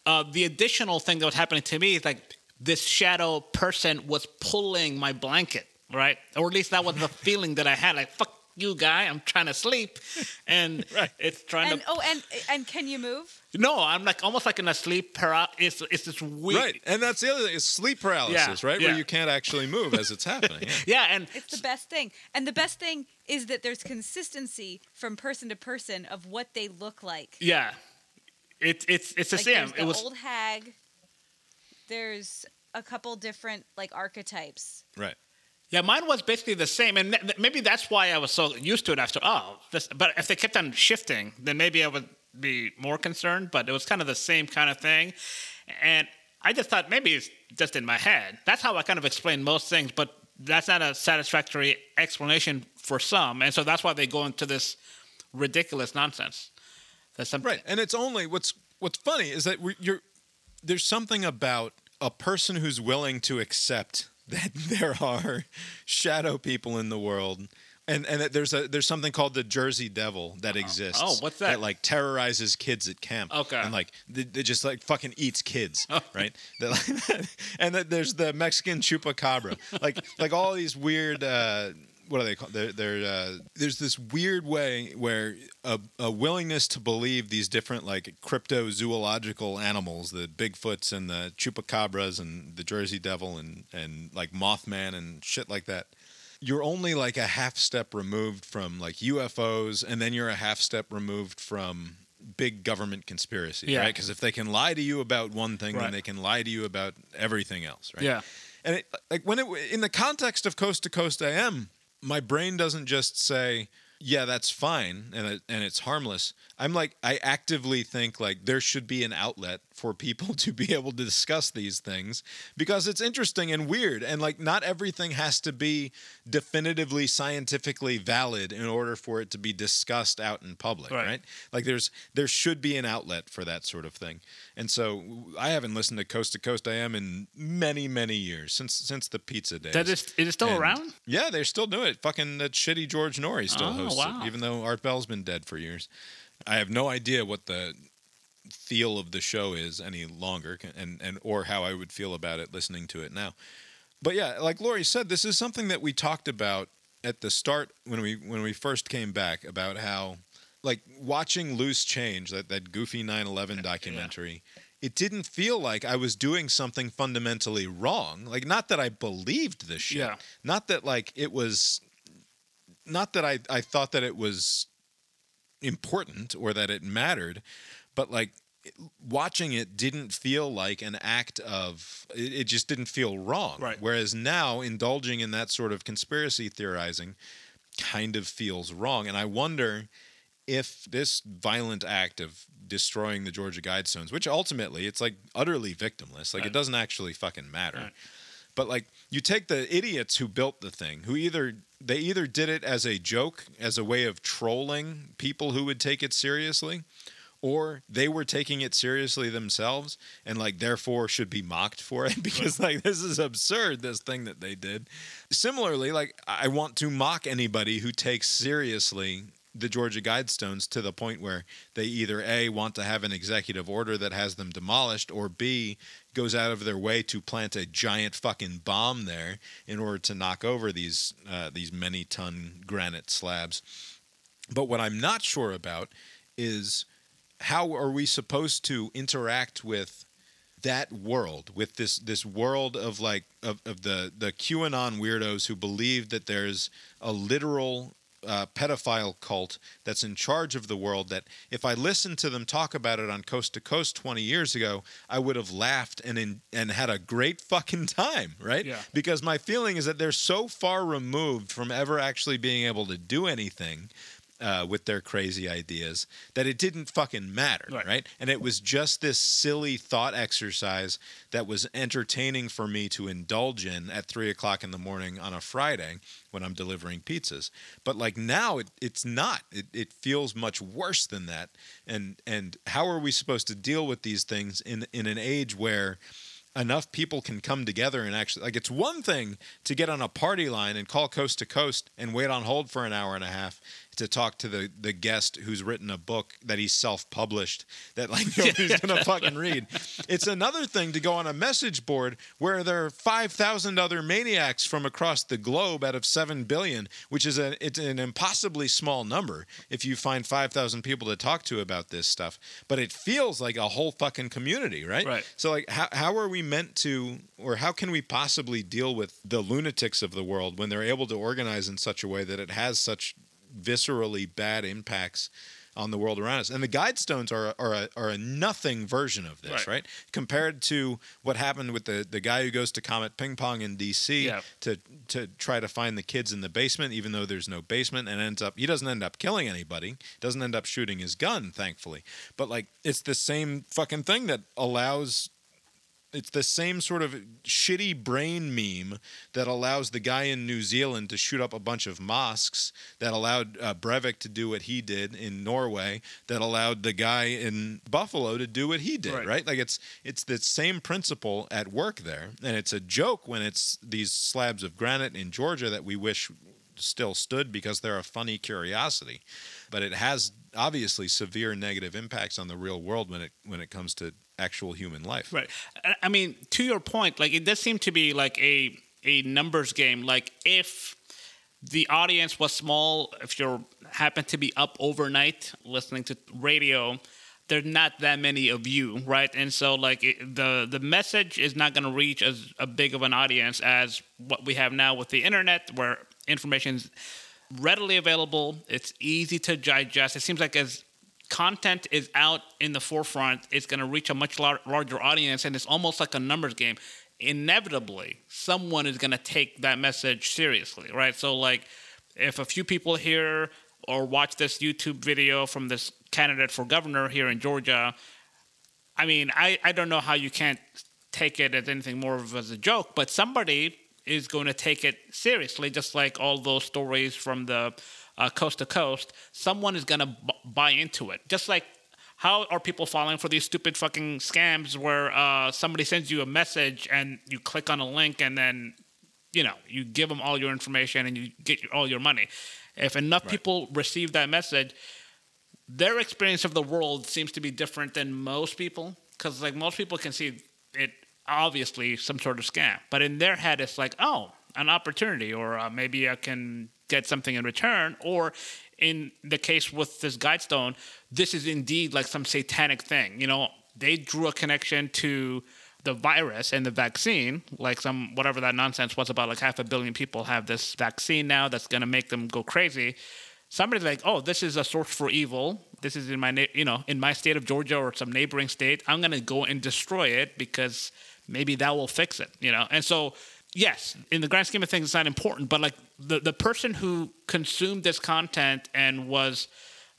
uh, the additional thing that was happening to me is like this shadow person was pulling my blanket, right? Or at least that was the feeling that I had. Like, fuck you, guy. I'm trying to sleep, and it's trying And to. oh, and and can you move? No, I'm like almost like in a sleep paralysis. It's, it's this weird. Right, and that's the other thing is sleep paralysis, right? yeah. Where you can't actually move as it's happening. Yeah. Yeah, and It's the best thing. And the best thing is that there's consistency from person to person of what they look like. yeah, it's it's it's the like same. there's the It was old hag. There's a couple different like archetypes. Right. Yeah, mine was basically the same, and th- maybe that's why I was so used to it after. Oh, this, but if they kept on shifting, then maybe I would be more concerned. But it was kind of the same kind of thing, and I just thought maybe it's just in my head. That's how I kind of explain most things, but that's not a satisfactory explanation for some, and so that's why they go into this ridiculous nonsense. That's some, Right, and it's only what's what's funny is that we, you're there's something about a person who's willing to accept that there are shadow people in the world and and there's a there's something called the Jersey Devil that exists. oh, what's that? That like terrorizes kids at camp. Okay. Oh. and like it just like fucking eats kids, right? That, like, and that there's the Mexican chupacabra, like like all these weird. Uh, what are they called? They're, they're, uh, there's this weird way where a, a willingness to believe these different like cryptozoological animals, the Bigfoots and the chupacabras and the Jersey Devil and and like Mothman and shit like that. You're only like a half step removed from like UFOs, and then you're a half step removed from big government conspiracy, Yeah. right? Because if they can lie to you about one thing, Right. then they can lie to you about everything else, right? Yeah. and it, like when it in the context of coast to coast AM my brain doesn't just say yeah that's fine and it, and it's harmless i'm like i actively think like there should be an outlet for people to be able to discuss these things because it's interesting and weird and like not everything has to be definitively scientifically valid in order for it to be discussed out in public Right. right, like there's there should be an outlet for that sort of thing and so i haven't listened to coast to coast AM in many many years since since the pizza days That is, is it still And- around? yeah, they're still doing it. Fucking that shitty George Noory still Oh, hosts wow. it, even though Art Bell's been dead for years. I have no idea what the feel of the show is any longer, and and or how I would feel about it listening to it now. But yeah, like Lori said, this is something that we talked about at the start when we when we first came back about how like watching Loose Change that that goofy 9/11 documentary. It didn't feel like I was doing something fundamentally wrong. Like not that I believed this shit. Yeah. Not that like it was not that I I thought that it was important or that it mattered, but like watching it didn't feel like an act of it, just didn't feel wrong. Right. Whereas now indulging in that sort of conspiracy theorizing kind of feels wrong. And I wonder if this violent act of destroying the Georgia Guidestones, which ultimately it's like utterly victimless, like it doesn't actually fucking matter. Right. But like you take the idiots who built the thing, who either they either did it as a joke, as a way of trolling people who would take it seriously, or they were taking it seriously themselves and like therefore should be mocked for it because like this is absurd this thing that they did. Similarly, like I want to mock anybody who takes seriously the Georgia Guidestones to the point where they either A want to have an executive order that has them demolished or B goes out of their way to plant a giant fucking bomb there in order to knock over these uh, these many ton granite slabs. But what I'm not sure about is how are we supposed to interact with that world with this this world of like of, of the the QAnon weirdos who believe that there's a literal uh, pedophile cult that's in charge of the world that if I listened to them talk about it on Coast to Coast 20 years ago, I would have laughed and in, and had a great fucking time, right? Yeah. Because my feeling is that they're so far removed from ever actually being able to do anything uh, with their crazy ideas that it didn't fucking matter, Right. right. And it was just this silly thought exercise that was entertaining for me to indulge in at three o'clock in the morning on a Friday when I'm delivering pizzas. But like now, it, it's not. It, it feels much worse than that. And and how are we supposed to deal with these things in in an age where enough people can come together and actually like it's one thing to get on a party line and call coast to coast and wait on hold for an hour and a half to talk to the the guest who's written a book that he's self-published that like nobody's gonna fucking read. It's another thing to go on a message board where there are 5000 other maniacs from across the globe out of 7 billion which is a it's an impossibly small number if you find 5000 people to talk to about this stuff. But it feels like a whole fucking community right? Right. so like how, how are we meant to or how can we possibly deal with the lunatics of the world when they're able to organize in such a way that it has such viscerally bad impacts on the world around us and the guidestones are are a, are a nothing version of this Right. right, compared to what happened with the the guy who goes to comet ping pong in dc Yeah. to to try to find the kids in the basement even though there's no basement and ends up he doesn't end up killing anybody doesn't end up shooting his gun thankfully but like it's the same fucking thing that allows it's the same sort of shitty brain meme that allows the guy in New Zealand to shoot up a bunch of mosques, that allowed uh, Breivik to do what he did in Norway, that allowed the guy in Buffalo to do what he did, Right. right? Like it's it's the same principle at work there, and it's a joke when it's these slabs of granite in Georgia that we wish still stood because they're a funny curiosity. But it has obviously severe negative impacts on the real world when it when it comes to actual human life. Right. I- mean, to your point, like it does seem to be like a a numbers game. Like if the audience was small, if you happen to be up overnight listening to radio, there's not that many of you, right? And so like it, the the message is not going to reach as a big of an audience as what we have now with the internet, where information is readily available. It's easy to digest. It seems like as content is out in the forefront, it's going to reach a much lar- larger audience, and it's almost like a numbers game. Inevitably, someone is going to take that message seriously, right? So, like, if a few people hear or watch this YouTube video from this candidate for governor here in Georgia, I mean, I, I don't know how you can't take it as anything more of as a joke, but somebody is going to take it seriously, just like all those stories from the uh, coast to coast. Someone is going to b- buy into it. Just like how are people falling for these stupid fucking scams where uh, somebody sends you a message and you click on a link and then, you know, you give them all your information and you get all your money. If enough people receive that message, their experience of the world seems to be different than most people because like most people can see it obviously some sort of scam but in their head it's like oh an opportunity or uh, maybe i can get something in return or in the case with this guidestone this is indeed like some satanic thing you know they drew a connection to the virus and the vaccine like some whatever that nonsense was about like half a billion people have this vaccine now that's going to make them go crazy somebody's like, "Oh, this is a source for evil. This is in my, na- you know, in my state of Georgia or some neighboring state. I'm gonna go and destroy it because maybe that will fix it." You know, and so yes, in the grand scheme of things, it's not important. But like the the person who consumed this content and was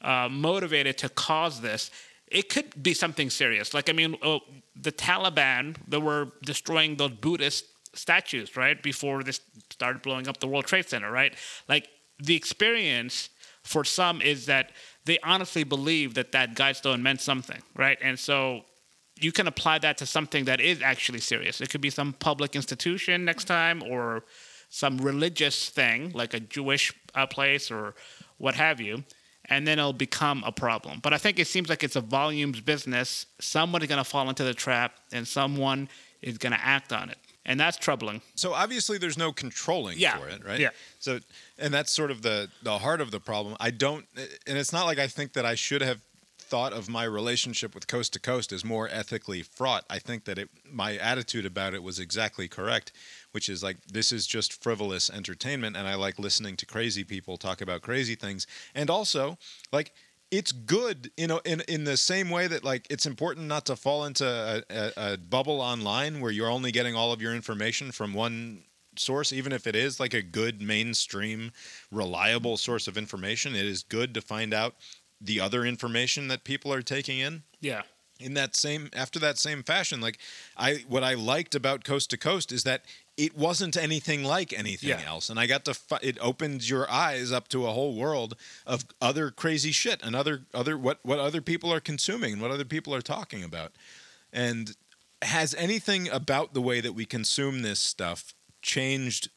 uh, motivated to cause this, it could be something serious. Like I mean, uh, the Taliban that were destroying those Buddhist statues right before this started blowing up the World Trade Center, right? Like the experience for some is that they honestly believe that that guidestone meant something, right? And so you can apply that to something that is actually serious. It could be some public institution next time or some religious thing like a Jewish uh, place or what have you. And then it'll become a problem. But I think it seems like it's a volumes business. Someone is going to fall into the trap and someone is going to act on it. And that's troubling. So obviously there's no controlling Yeah. for it, right? Yeah. So and that's sort of the the heart of the problem. I don't and it's not like I think that I should have thought of my relationship with Coast to Coast as more ethically fraught. I think that it my attitude about it was exactly correct, which is like this is just frivolous entertainment and I like listening to crazy people talk about crazy things. And also, like it's good you know in in the same way that like it's important not to fall into a, a, a bubble online where you're only getting all of your information from one source even if it is like a good mainstream reliable source of information it is good to find out the other information that people are taking in Yeah. in that same after that same fashion like i what i liked about coast to coast is that it wasn't anything like anything Yeah. else and i got to fi- it opened your eyes up to a whole world of other crazy shit and other other what what other people are consuming and what other people are talking about and has anything about the way that we consume this stuff changed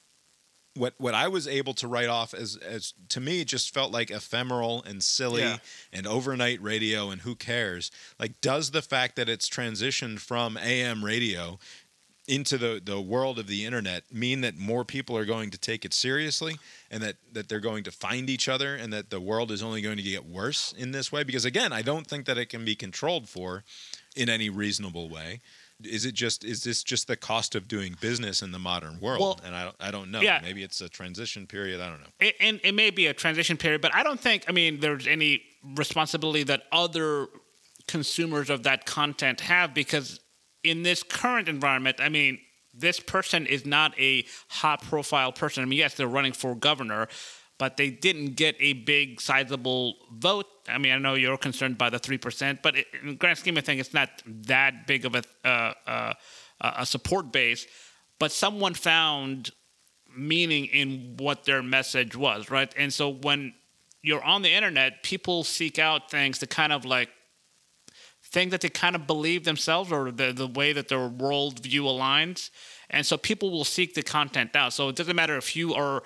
what what I was able to write off as as to me it just felt like ephemeral and silly Yeah. and overnight radio and who cares? Like does the fact that it's transitioned from AM radio into the the world of the internet mean that more people are going to take it seriously and that that they're going to find each other and that the world is only going to get worse in this way? Because again I don't think that it can be controlled for in any reasonable way is it just is this just the cost of doing business in the modern world Well, and I don't, I don't know yeah. maybe it's a transition period I don't know it, and it may be a transition period, but I don't think, I mean, there's any responsibility that other consumers of that content have because in this current environment, I mean, this person is not a high profile person. I mean, yes, they're running for governor, but they didn't get a big, sizable vote. I mean, I know you're concerned by the 3%, but it, in the grand scheme of things, it's not that big of a, uh, uh, a support base. But someone found meaning in what their message was, right? And so when you're on the internet, people seek out things to kind of like think that they kind of believe themselves or the, the way that their worldview aligns. And so people will seek the content out. So it doesn't matter if you are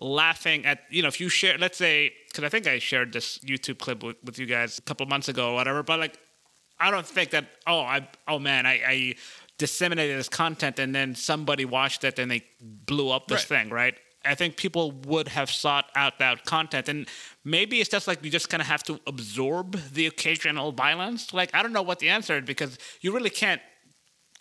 laughing at you know if you share let's say because i think i shared this youtube clip with, with you guys a couple of months ago or whatever but like i don't think that oh i oh man i, I disseminated this content and then somebody watched it and they blew up this Right. thing right i think people would have sought out that content and maybe it's just like you just kind of have to absorb the occasional violence like i don't know what the answer is because you really can't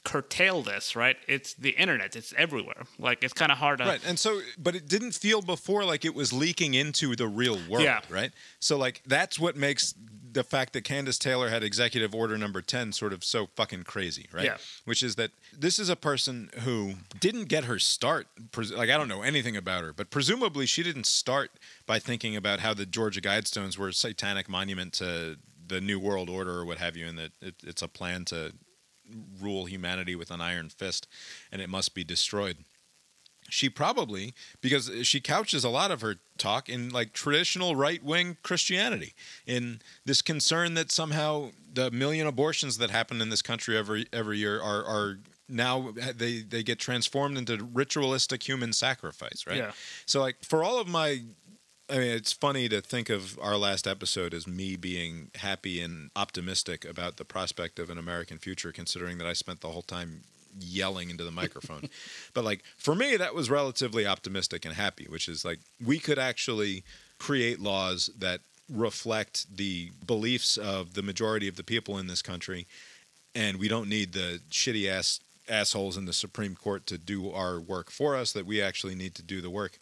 curtail this right it's the internet it's everywhere like it's kind of hard to Right. And so, but it didn't feel before like it was leaking into the real world, Yeah. right? So, like, that's what makes the fact that Kandiss Taylor had executive order number 10 sort of so fucking crazy, right? Yeah. Which is that this is a person who didn't get her start. pres- Like, I don't know anything about her, but presumably she didn't start by thinking about how the Georgia Guidestones were a satanic monument to the New World Order or what have you, and that it, it's a plan to rule humanity with an iron fist and it must be destroyed she probably because she couches a lot of her talk in like traditional right-wing christianity in this concern that somehow the million abortions that happen in this country every every year are are now they they get transformed into ritualistic human sacrifice right Yeah. so like for all of my I mean, it's funny to think of our last episode as me being happy and optimistic about the prospect of an American future, considering that I spent the whole time yelling into the microphone. but like for me, that was relatively optimistic and happy, which is like we could actually create laws that reflect the beliefs of the majority of the people in this country, and we don't need the shitty ass assholes in the Supreme Court to do our work for us. That we actually need to do the work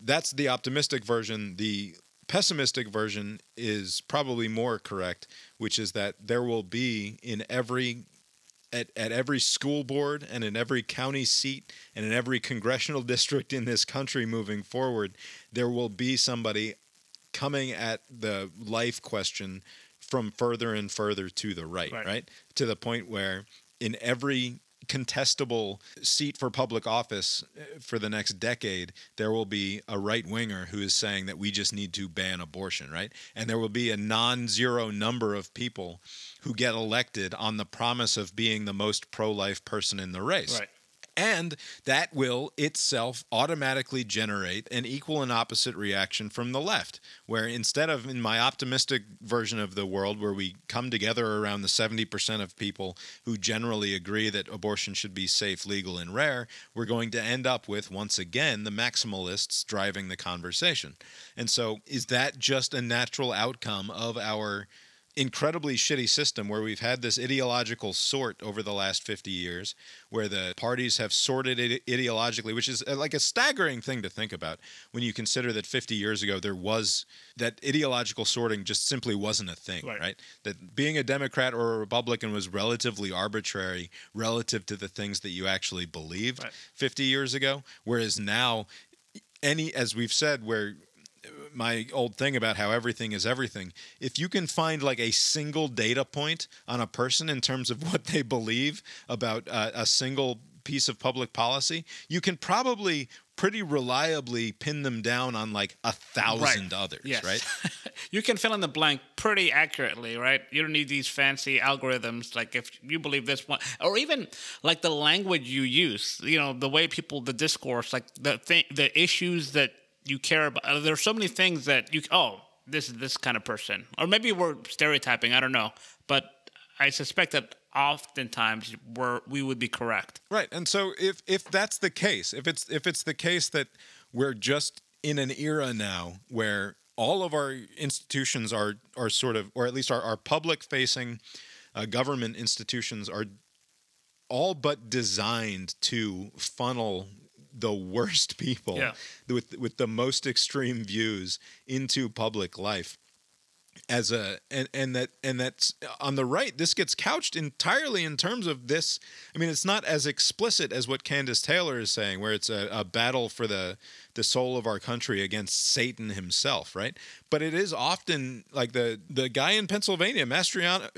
that's the optimistic version. The pessimistic version is probably more correct, which is that there will be in every at, at every school board and in every county seat and in every congressional district in this country moving forward, there will be somebody coming at the life question from further and further to the right, Right. right? To the point where in every contestable seat for public office uh, for the next decade, there will be a right winger who is saying that we just need to ban abortion, right? And there will be a non zero number of people who get elected on the promise of being the most pro life person in the race. Right. And that will itself automatically generate an equal and opposite reaction from the left, where instead of in my optimistic version of the world, where we come together around the 70% of people who generally agree that abortion should be safe, legal, and rare, we're going to end up with, once again, the maximalists driving the conversation. And so, is that just a natural outcome of our incredibly shitty system where we've had this ideological sort over the last 50 years where the parties have sorted it ideologically which is uh, like a staggering thing to think about when you consider that 50 years ago there was that ideological sorting just simply wasn't a thing Right. right, that being a democrat or a republican was relatively arbitrary relative to the things that you actually believed Right. 50 years ago whereas now any as we've said where my old thing about how everything is everything. If you can find like a single data point on a person in terms of what they believe about uh, a single piece of public policy, you can probably pretty reliably pin them down on like a thousand others, Yes. right? you can fill in the blank pretty accurately, right? You don't need these fancy algorithms. Like if you believe this one, or even like the language you use, you know, the way people, the discourse, like the thing, the issues that you care about. Uh, There's so many things that you, oh, this is this kind of person, or maybe we're stereotyping. I don't know, but I suspect that oftentimes we're we would be correct. Right. And so if if that's the case, if it's if it's the case that we're just in an era now where all of our institutions are are sort of or at least our, our public facing uh, government institutions are all but designed to funnel the worst people Yeah. with with the most extreme views into public life as a and and that and that's on the right this gets couched entirely in terms of this i mean it's not as explicit as what Kandiss Taylor is saying where it's a, a battle for the the soul of our country against satan himself right but it is often like the the guy in pennsylvania mastriano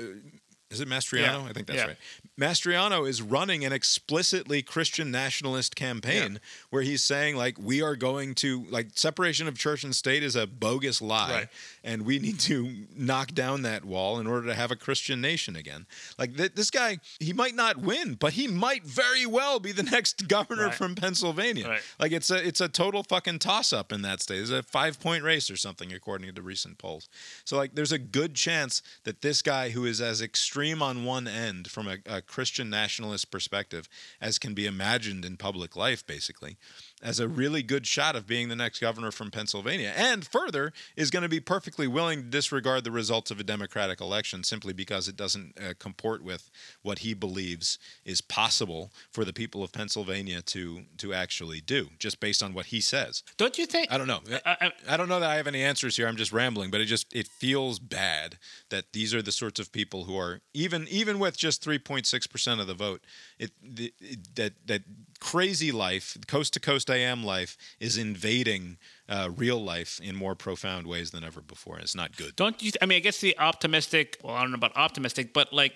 Is it Mastriano? Yeah. I think that's Yeah. right. Mastriano is running an explicitly Christian nationalist campaign where he's saying like we are going to like separation of church and state is a bogus lie Right. and we need to knock down that wall in order to have a Christian nation again. Like th- this guy, he might not win, but he might very well be the next governor Right. from Pennsylvania. Right. Like it's a it's a total fucking toss up in that state. It's a five point race or something according to recent polls. So like there's a good chance that this guy who is as extreme on one end from a, a Christian nationalist perspective as can be imagined in public life, basically, as a really good shot of being the next governor from Pennsylvania. And further, is going to be perfectly willing to disregard the results of a Democratic election simply because it doesn't uh, comport with what he believes is possible for the people of Pennsylvania to to actually do, just based on what he says. Don't you think? I don't know. I- I- I don't know that I have any answers here. I'm just rambling, but it just it feels bad that these are the sorts of people who are even even with just 3.6 percent of the vote. It, the, it that that crazy life, coast to coast AM life, is invading uh, real life in more profound ways than ever before. And It's not good. Don't you? I mean, I guess the optimistic. Well, I don't know about optimistic, but like,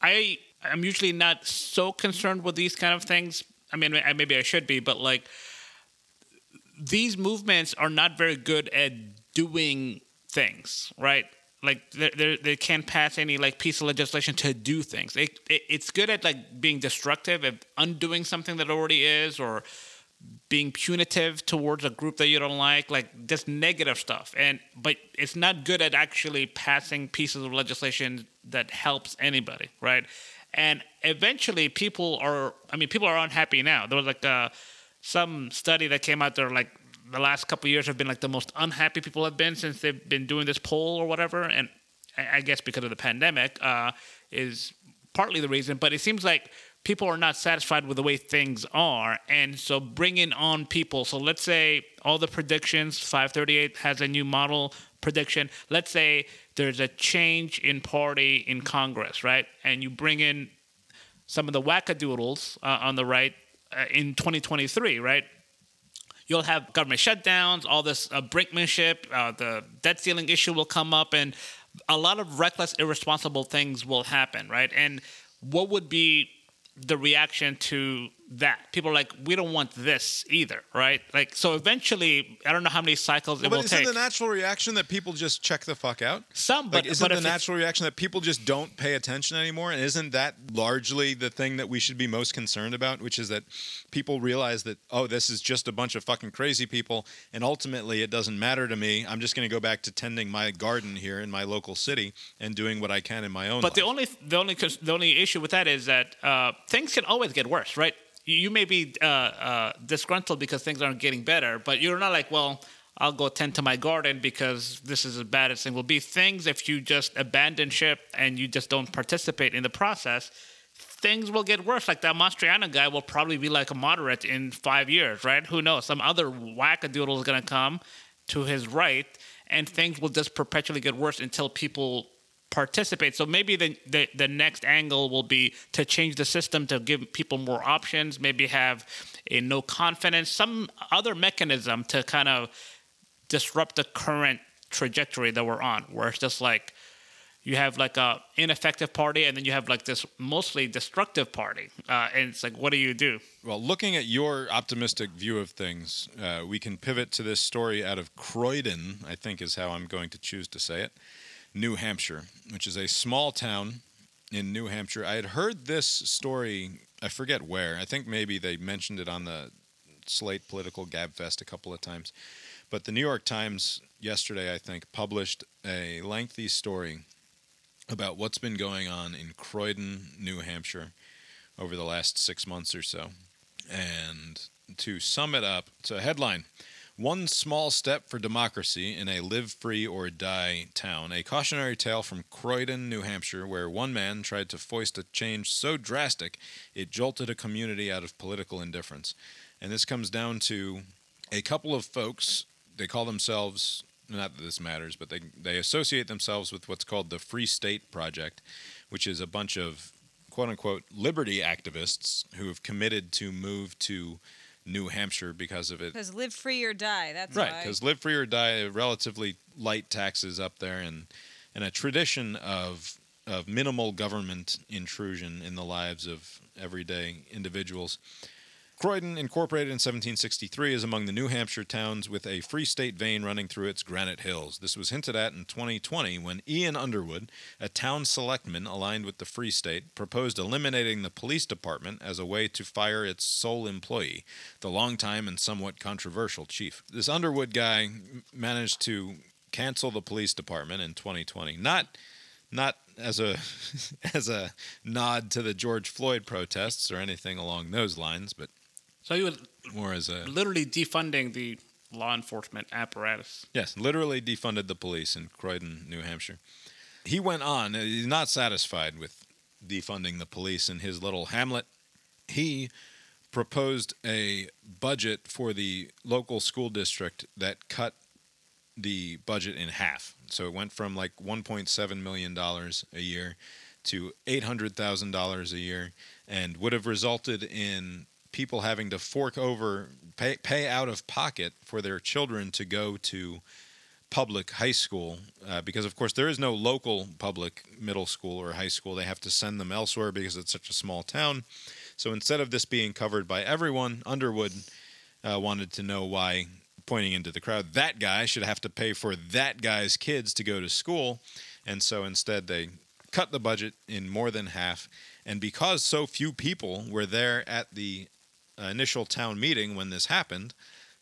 I I'm usually not so concerned with these kind of things. I mean, I, maybe I should be, but like, these movements are not very good at doing things, right? Like, they they they can't pass any like piece of legislation to do things. It, it, it's good at like being destructive, at undoing something that already is, or being punitive towards a group that you don't like, like just negative stuff. And but it's not good at actually passing pieces of legislation that helps anybody, right? And eventually, people are. I mean, people are unhappy now. There was like uh some study that came out there, like the last couple years have been like the most unhappy people have been since they've been doing this poll or whatever. And I I guess because of the pandemic uh, is partly the reason. But it seems like people are not satisfied with the way things are, and so bringing on people. So let's say all the predictions, 538 has a new model prediction. Let's say there's a change in party in Congress, right? And you bring in some of the wackadoodles uh, on the right uh, in 2023, right? You'll have government shutdowns, all this uh, brinkmanship, uh, the debt ceiling issue will come up, and a lot of reckless, irresponsible things will happen, right? And what would be the reaction to that? People are like, we don't want this either, right? Like, so eventually, I don't know how many cycles it but will isn't take. the natural reaction that people just check the fuck out? Some, but like, isn't but the natural reaction that people just don't pay attention anymore? And isn't that largely the thing that we should be most concerned about? Which is that people realize that oh, this is just a bunch of fucking crazy people, and ultimately it doesn't matter to me. I'm just going to go back to tending my garden here in my local city and doing what I can in my own. But the only the only the only issue with that is that uh, things can always get worse, right? You, may be uh, uh, disgruntled because things aren't getting better, but you're not like, well, I'll go tend to my garden because this is as bad as thing will be. Things if you just abandon ship and you just don't participate in the process, things will get worse. Like that Mastriano guy will probably be like a moderate in five years, right? Who knows? Some other wackadoodle is gonna come to his right, and things will just perpetually get worse until people participate. So maybe the, the the next angle will be to change the system to give people more options. Maybe have a no confidence, some other mechanism to kind of disrupt the current trajectory that we're on, where it's just like you have like a ineffective party and then you have like this mostly destructive party uh, and it's like what do you do Well, looking at your optimistic view of things, uh, we can pivot to this story out of Croydon, I think is how I'm going to choose to say it, New Hampshire, which is a small town in New Hampshire. I had heard this story, I forget where. I think maybe they mentioned it on the Slate Political Gabfest a couple of times. But the New York Times yesterday, I think, published a lengthy story about what's been going on in Croydon, New Hampshire over the last six months or so. And to sum it up, it's a headline One Small Step for Democracy in a Live Free or Die Town. A cautionary tale from Croydon, New Hampshire, where one man tried to foist a change so drastic it jolted a community out of political indifference. And this comes down to a couple of folks, they call themselves. Not that this matters, but they they associate themselves with what's called the Free State Project, which is a bunch of quote unquote liberty activists who have committed to move to New Hampshire because of it. Because live free or die. That's Right, because live free or die, relatively light taxes up there, and and a tradition of of minimal government intrusion in the lives of everyday individuals. Croydon, incorporated in 1763, is among the New Hampshire towns with a Free State vein running through its granite hills. This was hinted at in 2020 when Ian Underwood, a town selectman aligned with the Free State, proposed eliminating the police department as a way to fire its sole employee, the longtime and somewhat controversial chief. This Underwood guy managed to cancel the police department in 2020. Not not as a as a nod to the George Floyd protests or anything along those lines, but So he was more as a literally defunding the law enforcement apparatus. Yes, literally defunded the police in Croydon, New Hampshire. He went on, uh, he's not satisfied with defunding the police in his little hamlet. He proposed a budget for the local school district that cut the budget in half. So it went from like $1.7 million a year to $800,000 a year and would have resulted in people having to fork over, pay, pay out of pocket for their children to go to public high school uh, because of course there is no local public middle school or high school. They have to send them elsewhere because it's such a small town. So instead of this being covered by everyone underwood uh, wanted to know why pointing into the crowd that guy should have to pay for that guy's kids to go to school. And so instead they cut the budget in more than half. And because so few people were there at the initial town meeting when this happened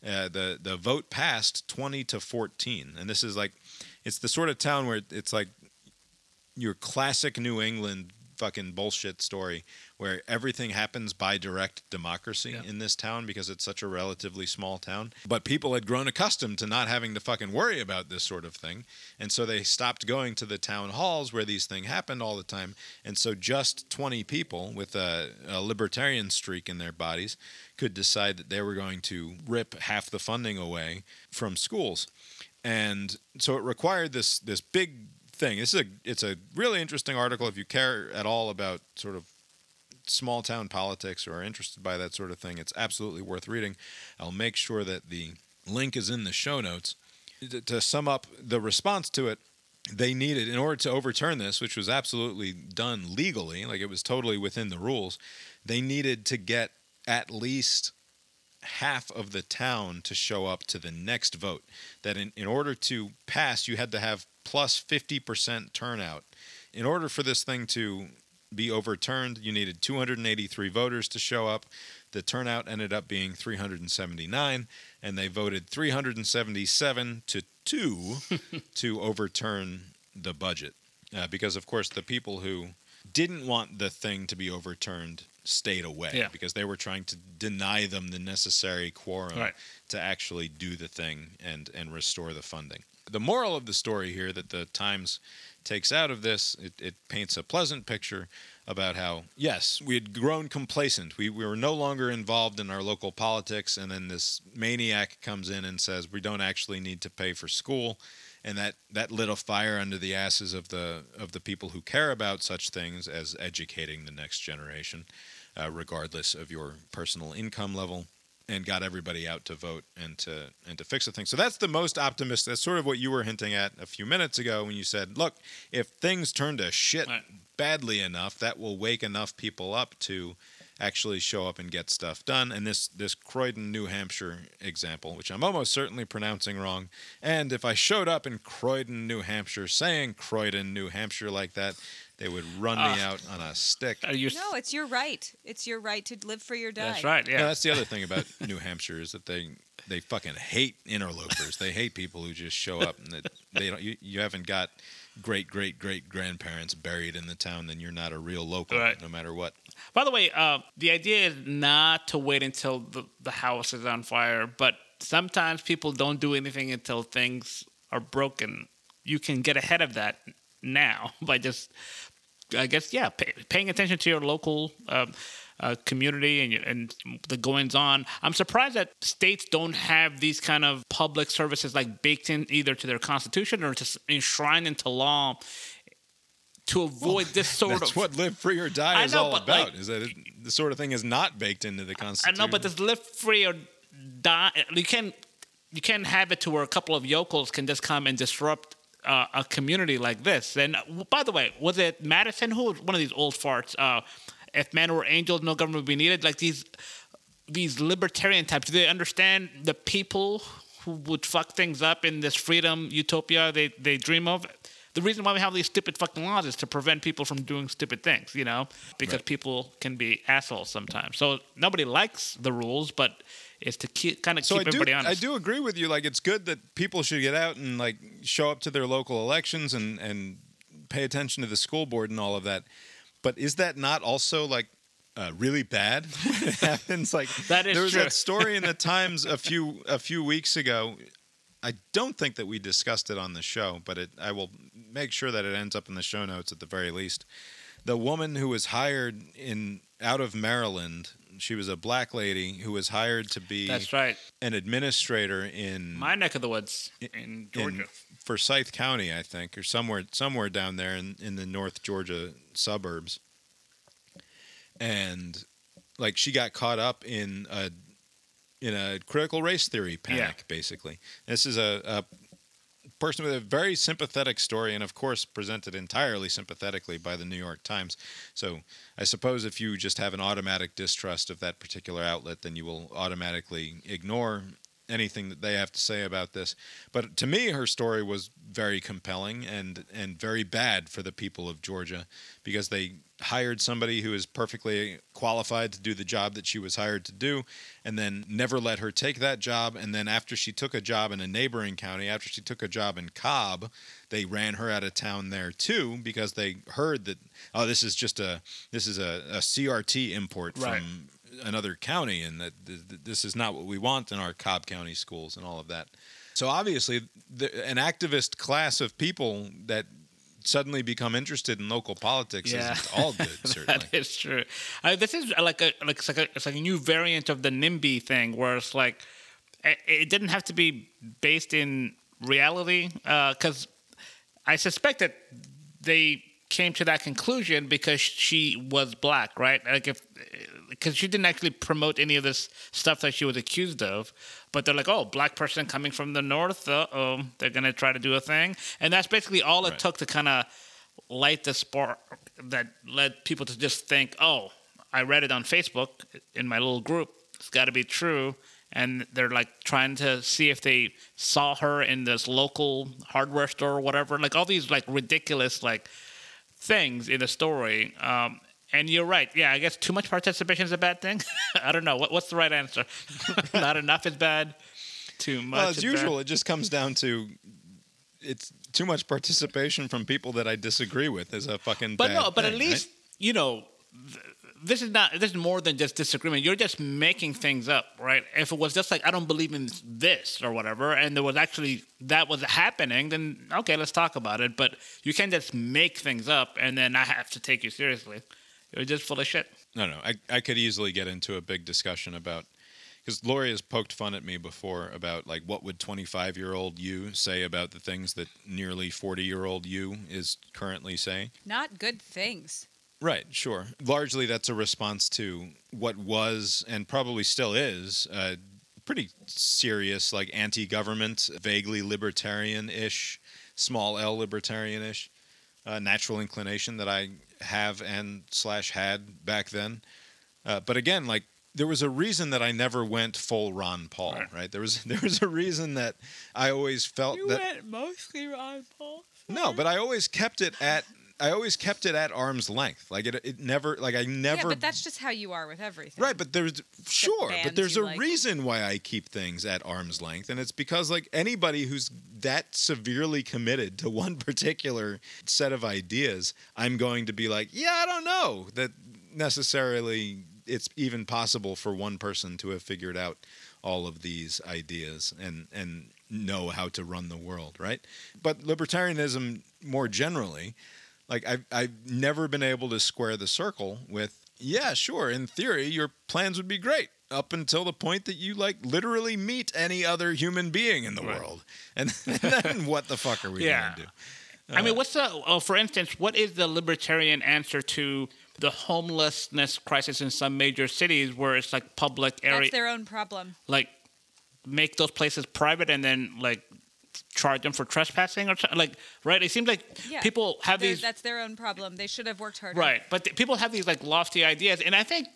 uh, the the vote passed 20 to 14 and this is like it's the sort of town where it's like your classic new england fucking bullshit story where everything happens by direct democracy in this town because it's such a relatively small town. But people had grown accustomed to not having to fucking worry about this sort of thing. And so they stopped going to the town halls where these things happened all the time. And so just 20 people with a, a libertarian streak in their bodies could decide that they were going to rip half the funding away from schools. And so it required this this big thing. This is a it's a really interesting article if you care at all about sort of small town politics or are interested by that sort of thing it's absolutely worth reading. I'll make sure that the link is in the show notes. To, sum up the response to it they needed in order to overturn this which was absolutely done legally like it was totally within the rules they needed to get at least half of the town to show up to the next vote. That in, in order to pass, you had to have plus 50% turnout. In order for this thing to be overturned, you needed 283 voters to show up. The turnout ended up being 379, and they voted 377 to 2 to overturn the budget. Uh, because, of course, the people who didn't want the thing to be overturned stayed away Yeah. because they were trying to deny them the necessary quorum Right. to actually do the thing and and restore the funding. The moral of the story here that the Times takes out of this, it, it paints a pleasant picture about how yes, we had grown complacent. We, we were no longer involved in our local politics, and then this maniac comes in and says we don't actually need to pay for school and that that lit a fire under the asses of the of the people who care about such things as educating the next generation, uh, regardless of your personal income level, and got everybody out to vote and to and to fix the thing. So that's the most optimistic. That's sort of what you were hinting at a few minutes ago when you said, "Look, if things turn to shit badly enough, that will wake enough people up to." actually show up and get stuff done. And this this Croydon, New Hampshire example, which I'm almost certainly pronouncing wrong. And if I showed up in Croydon, New Hampshire, saying Croydon, New Hampshire like that, they would run me Ah. out on a stick. Are you No, it's your right. It's your right to live for your die. That's right. Yeah. that's the other thing about New Hampshire is that they they fucking hate interlopers. they hate people who just show up and that they don't. You, you haven't got great great great grandparents buried in the town, then you're not a real local, Right. no matter what. By the way, uh, the idea is not to wait until the, the house is on fire, but sometimes people don't do anything until things are broken. You can get ahead of that now by just, I guess, yeah, pay, paying attention to your local um, uh, community and, and the goings on. I'm surprised that states don't have these kind of public services like baked in either to their constitution or just enshrined into law to avoid this sort That's of what live free or die I is know, all about. like- is that it, the sort of thing is not baked into the constitution? I know, but this live free or die, you can you can't have it to where a couple of yokels can just come and disrupt uh, a community like this. And by the way, was it Madison who was one of these old farts? Uh, if men were angels, no government would be needed. Like these these libertarian types. Do they understand the people who would fuck things up in this freedom utopia they, they dream of? The reason why we have these stupid fucking laws is to prevent people from doing stupid things, you know, because people can be assholes sometimes. So nobody likes the rules, but it's to keep, kind of So keep I do, everybody honest. I do agree with you. Like, it's good that people should get out and like show up to their local elections and and pay attention to the school board and all of that. But is that not also like uh, really bad? when it happens like That is there was true. that story in the Times a few a few weeks ago. I don't think that we discussed it on the show, but it, I will make sure that it ends up in the show notes at the very least. The woman who was hired in out of Maryland, she was a black lady who was hired to be That's right. an administrator in My neck of the woods in Georgia. in Forsyth County, I think, or somewhere somewhere down there in, in the North Georgia suburbs. And like she got caught up in a in a critical race theory panic, basically. This is a, a person with a very sympathetic story, and of course presented entirely sympathetically by the New York Times. So I suppose if you just have an automatic distrust of that particular outlet, then you will automatically ignore anything that they have to say about this. But to me, her story was very compelling and and very bad for the people of Georgia because they hired somebody who is perfectly qualified to do the job that she was hired to do and then never let her take that job and then after she took a job in a neighboring county after she took a job in Cobb they ran her out of town there too because they heard that oh this is just a this is a, a CRT import Right. from another county and that th- th- this is not what we want in our Cobb County schools and all of that. So obviously, the, an activist class of people that suddenly become interested in local politics Yeah. isn't all good. Certainly, That is true. Uh, this is like a like it's like a it's like a new variant of the NIMBY thing, where it's like it, it didn't have to be based in reality, because I suspect that they came to that conclusion because she was black, right? Like if because she didn't actually promote any of this stuff that she was accused of, but they're like, oh, black person coming from the north, uh oh, they're gonna try to do a thing, and that's basically all it Right. took to kind of light the spark that led people to just think, oh, I read it on Facebook in my little group. It's got to be true. And they're like trying to see if they saw her in this local hardware store or whatever. Like all these like ridiculous like things in the story. Um, and you're right. Yeah, I guess too much participation is a bad thing. I don't know. What, what's the right answer? Not enough is bad. Too much. well, as usual, bad. it just comes down to it's too much participation from people that I disagree with is a fucking. But no, but at thing, least you know th- this is not this is more than just disagreement. You're just making things up, right? If it was just like I don't believe in this or whatever, and there was actually that was happening, then okay, let's talk about it. But you can't just make things up and then I have to take you seriously. You're just full of shit. No, no. I, I could easily get into a big discussion about because Lori has poked fun at me before about like what would 25 year old you say about the things that nearly 40 year old you is currently saying. Not good things. Right, sure. Largely that's a response to what was and probably still is a pretty serious, like anti government, vaguely libertarian ish, small L libertarian ish uh, natural inclination that I have and slash had back then. Uh, but again, like there was a reason that I never went full Ron Paul, right? There was there was a reason that I always felt that went mostly Ron Paul. no, but I always kept it at I always kept it at arm's length. Like it it never like I never Yeah, but that's just how you are with everything. Right, but there's sure, but there's a like. reason why I keep things at arm's length, and it's because like anybody who's that severely committed to one particular set of ideas, I'm going to be like, yeah, I don't know that necessarily it's even possible for one person to have figured out all of these ideas and and know how to run the world, right? But libertarianism more generally, like I've I've never been able to square the circle with yeah, sure, in theory your plans would be great up until the point that you like literally meet any other human being in the world. And, then what the fuck are we Yeah. going to do? I mean, uh, what's the, oh, for instance, what is the libertarian answer to the homelessness crisis in some major cities where it's like public area, That's their own problem. like make those places private and then like charge them for trespassing or something. Like, right? It seems like Yeah. people have They're- these That's their own problem. They should have worked harder. Right, but th- people have these like lofty ideas, and I think,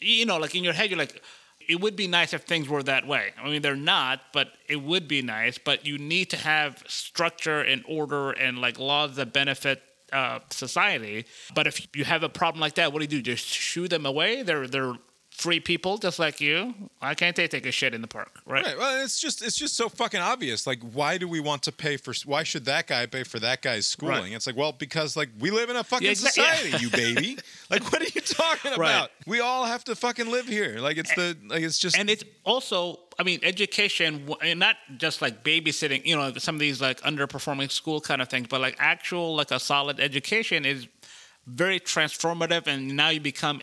you know, like in your head, you're like, it would be nice if things were that way. I mean, they're not, but it would be nice. But you need to have structure and order and like laws that benefit uh, society. But if you have a problem like that, what do you do? Just shoo them away? They're they're free people just like you. Why can't they take a shit in the park? Right. Right. Well, it's just it's just so fucking obvious. Like, why do we want to pay for? Why should that guy pay for that guy's schooling? Right. It's like, well, because like we live in a fucking Yeah, exa- yeah. society, you baby. like, what are you talking Right. about? We all have to fucking live here. Like, it's the like it's just and it's also i mean education and not just like babysitting you know some of these like underperforming school kind of things but like actual like a solid education is very transformative and now you become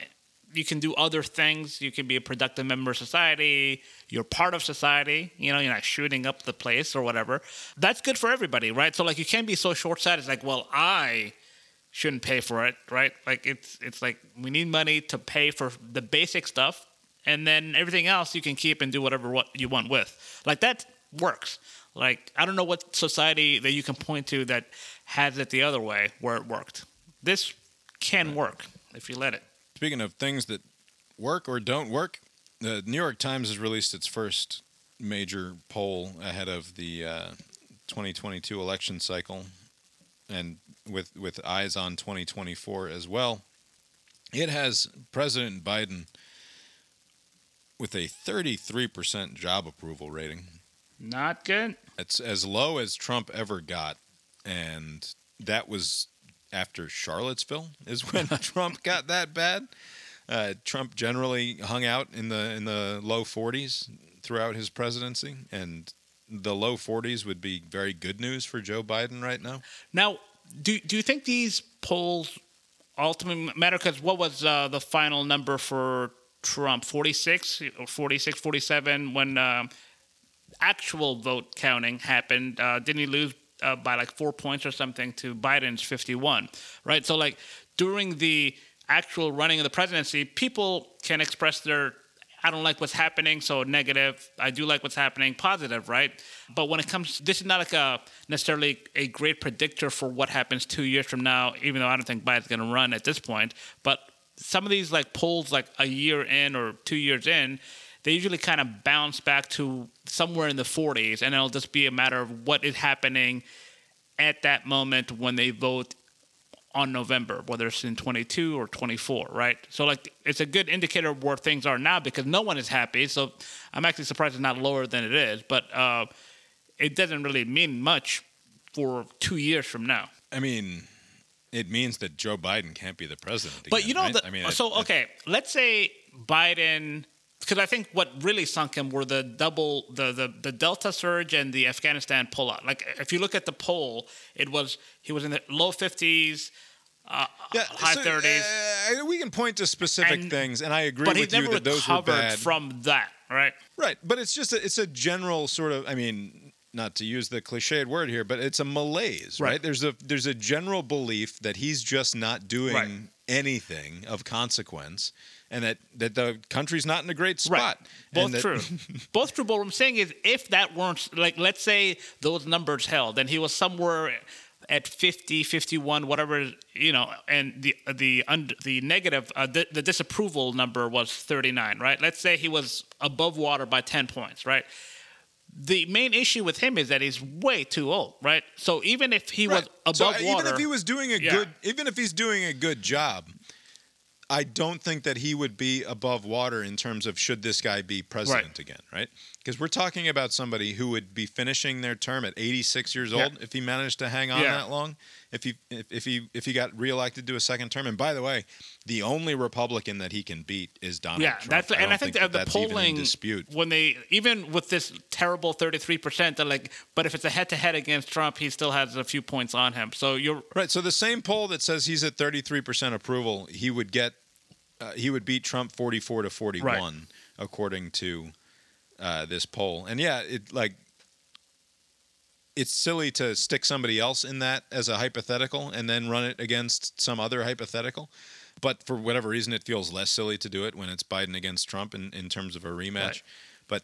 you can do other things you can be a productive member of society you're part of society you know you're not shooting up the place or whatever that's good for everybody right so like you can't be so short-sighted it's like well i shouldn't pay for it, right? Like it's it's like we need money to pay for the basic stuff, and then everything else you can keep and do whatever what you want with. Like that works. Like I don't know what society that you can point to that has it the other way where it worked. This can work if you let it. Speaking of things that work or don't work, the New York Times has released its first major poll ahead of the uh, 2022 election cycle, and with with eyes on 2024 as well. It has President Biden with a 33% job approval rating. Not good. It's as low as Trump ever got, and that was after Charlottesville is when Trump got that bad. Uh, Trump generally hung out in the in the low 40s throughout his presidency, and the low 40s would be very good news for Joe Biden right now. Now, do do you think these polls ultimately matter? Because what was uh, the final number for Trump? 46 or 46, 47 when um actual vote counting happened? Uh, didn't he lose uh, by like four points or something to Biden's 51? Right. So like during the actual running of the presidency, people can express their I don't like what's happening, so negative. I do like what's happening, positive, right? But when it comes, this is not like a necessarily a great predictor for what happens two years from now. Even though I don't think Biden's going to run at this point, but some of these like polls, like a year in or two years in, they usually kind of bounce back to somewhere in the 40s, and it'll just be a matter of what is happening at that moment when they vote on November, whether it's in 22 or 24, right? So like it's a good indicator of where things are now because no one is happy. So I'm actually surprised it's not lower than it is, but uh, it doesn't really mean much for two years from now. I mean, it means that Joe Biden can't be the president. Again, But you know, right? the, I mean, so I- I- okay, let's say Biden, because I think what really sunk him were the double, the, the the Delta surge and the Afghanistan pullout. Like if you look at the poll, it was he was in the low 50s, uh, high so, 30s, uh, we can point to specific And- things, and I agree with you that those were bad. from that, right? Right, but it's just a, it's a general sort of. I mean, not to use the cliched word here, but it's a malaise, right? Right. There's a there's a general belief that he's just not doing Right. anything of consequence, and that that the country's not in a great spot. Right. Both that- true. Both true. But what I'm saying is, if that weren't like, let's say those numbers held, and he was somewhere at 50, 51, whatever you know, and the the und- the negative, uh, the, the disapproval number was 39, right? Let's say he was above water by 10 points, right? The main issue with him is that he's way too old, right? So even if he Right. was So above even if he was doing a Yeah. good, even if he's doing a good job, I don't think that he would be above water in terms of should this guy be president again, right? Because we're talking about somebody who would be finishing their term at 86 years Yeah. old if he managed to hang on Yeah. that long. If he if, if he if he got reelected to a second term, and by the way, the only Republican that he can beat is Donald yeah, Trump. that's I and I think, that the that's even in polling dispute. when they even with this terrible thirty three percent, they're like, but if it's a head to head against Trump, he still has a few points on him. So you're Right. So the same poll that says he's at 33% approval, he would get, uh, he would beat Trump 44 to 41, according to uh, this poll. And yeah, it like, it's silly to stick somebody else in that as a hypothetical and then run it against some other hypothetical. But for whatever reason, it feels less silly to do it when it's Biden against Trump in, in terms of a rematch. Right. But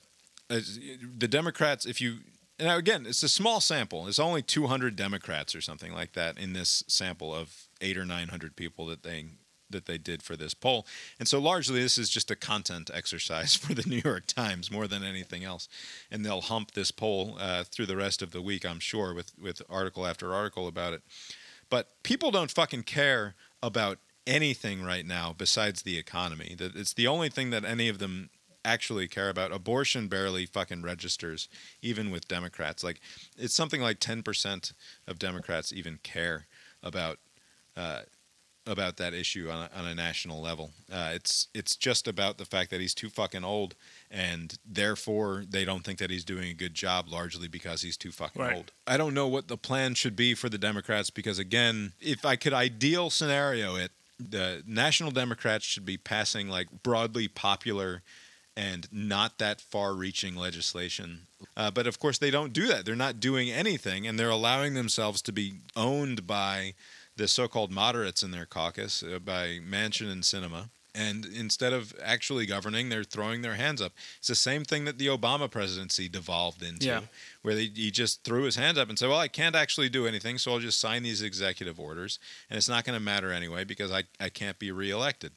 as, the Democrats, if you now again, it's a small sample. It's only 200 Democrats or something like that in this sample of eight or 900 people that they that they did for this poll. And so largely this is just a content exercise for the New York Times more than anything else. And they'll hump this poll uh, through the rest of the week, I'm sure, with with article after article about it. But people don't fucking care about anything right now besides the economy. That it's the only thing that any of them actually care about. Abortion barely fucking registers, even with Democrats. Like it's something like ten percent of Democrats even care about uh, about that issue on a, on a national level. Uh, it's it's just about the fact that he's too fucking old, and therefore they don't think that he's doing a good job, largely because he's too fucking Right. old. I don't know what the plan should be for the Democrats because again, if I could ideal scenario it, the National Democrats should be passing like broadly popular and not that far reaching legislation. Uh, but of course, they don't do that. They're not doing anything, and they're allowing themselves to be owned by the so called moderates in their caucus, uh, by Manchin and Sinema. And instead of actually governing, they're throwing their hands up. It's the same thing that the Obama presidency devolved into, Yeah. where they, he just threw his hands up and said, Well, I can't actually do anything, so I'll just sign these executive orders, and it's not going to matter anyway because I, I can't be reelected.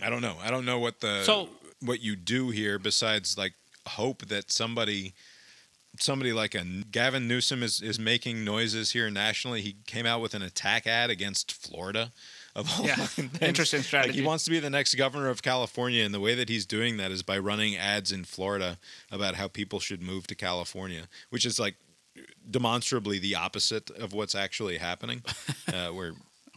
I don't know. I don't know what the So- what you do here besides like hope that somebody somebody like a Gavin Newsom is, is making noises here nationally. He came out with an attack ad against Florida. Of all Yeah. Interesting Like strategy. he wants to be the next governor of California, and the way that he's doing that is by running ads in Florida about how people should move to California, which is like demonstrably the opposite of what's actually happening, uh, where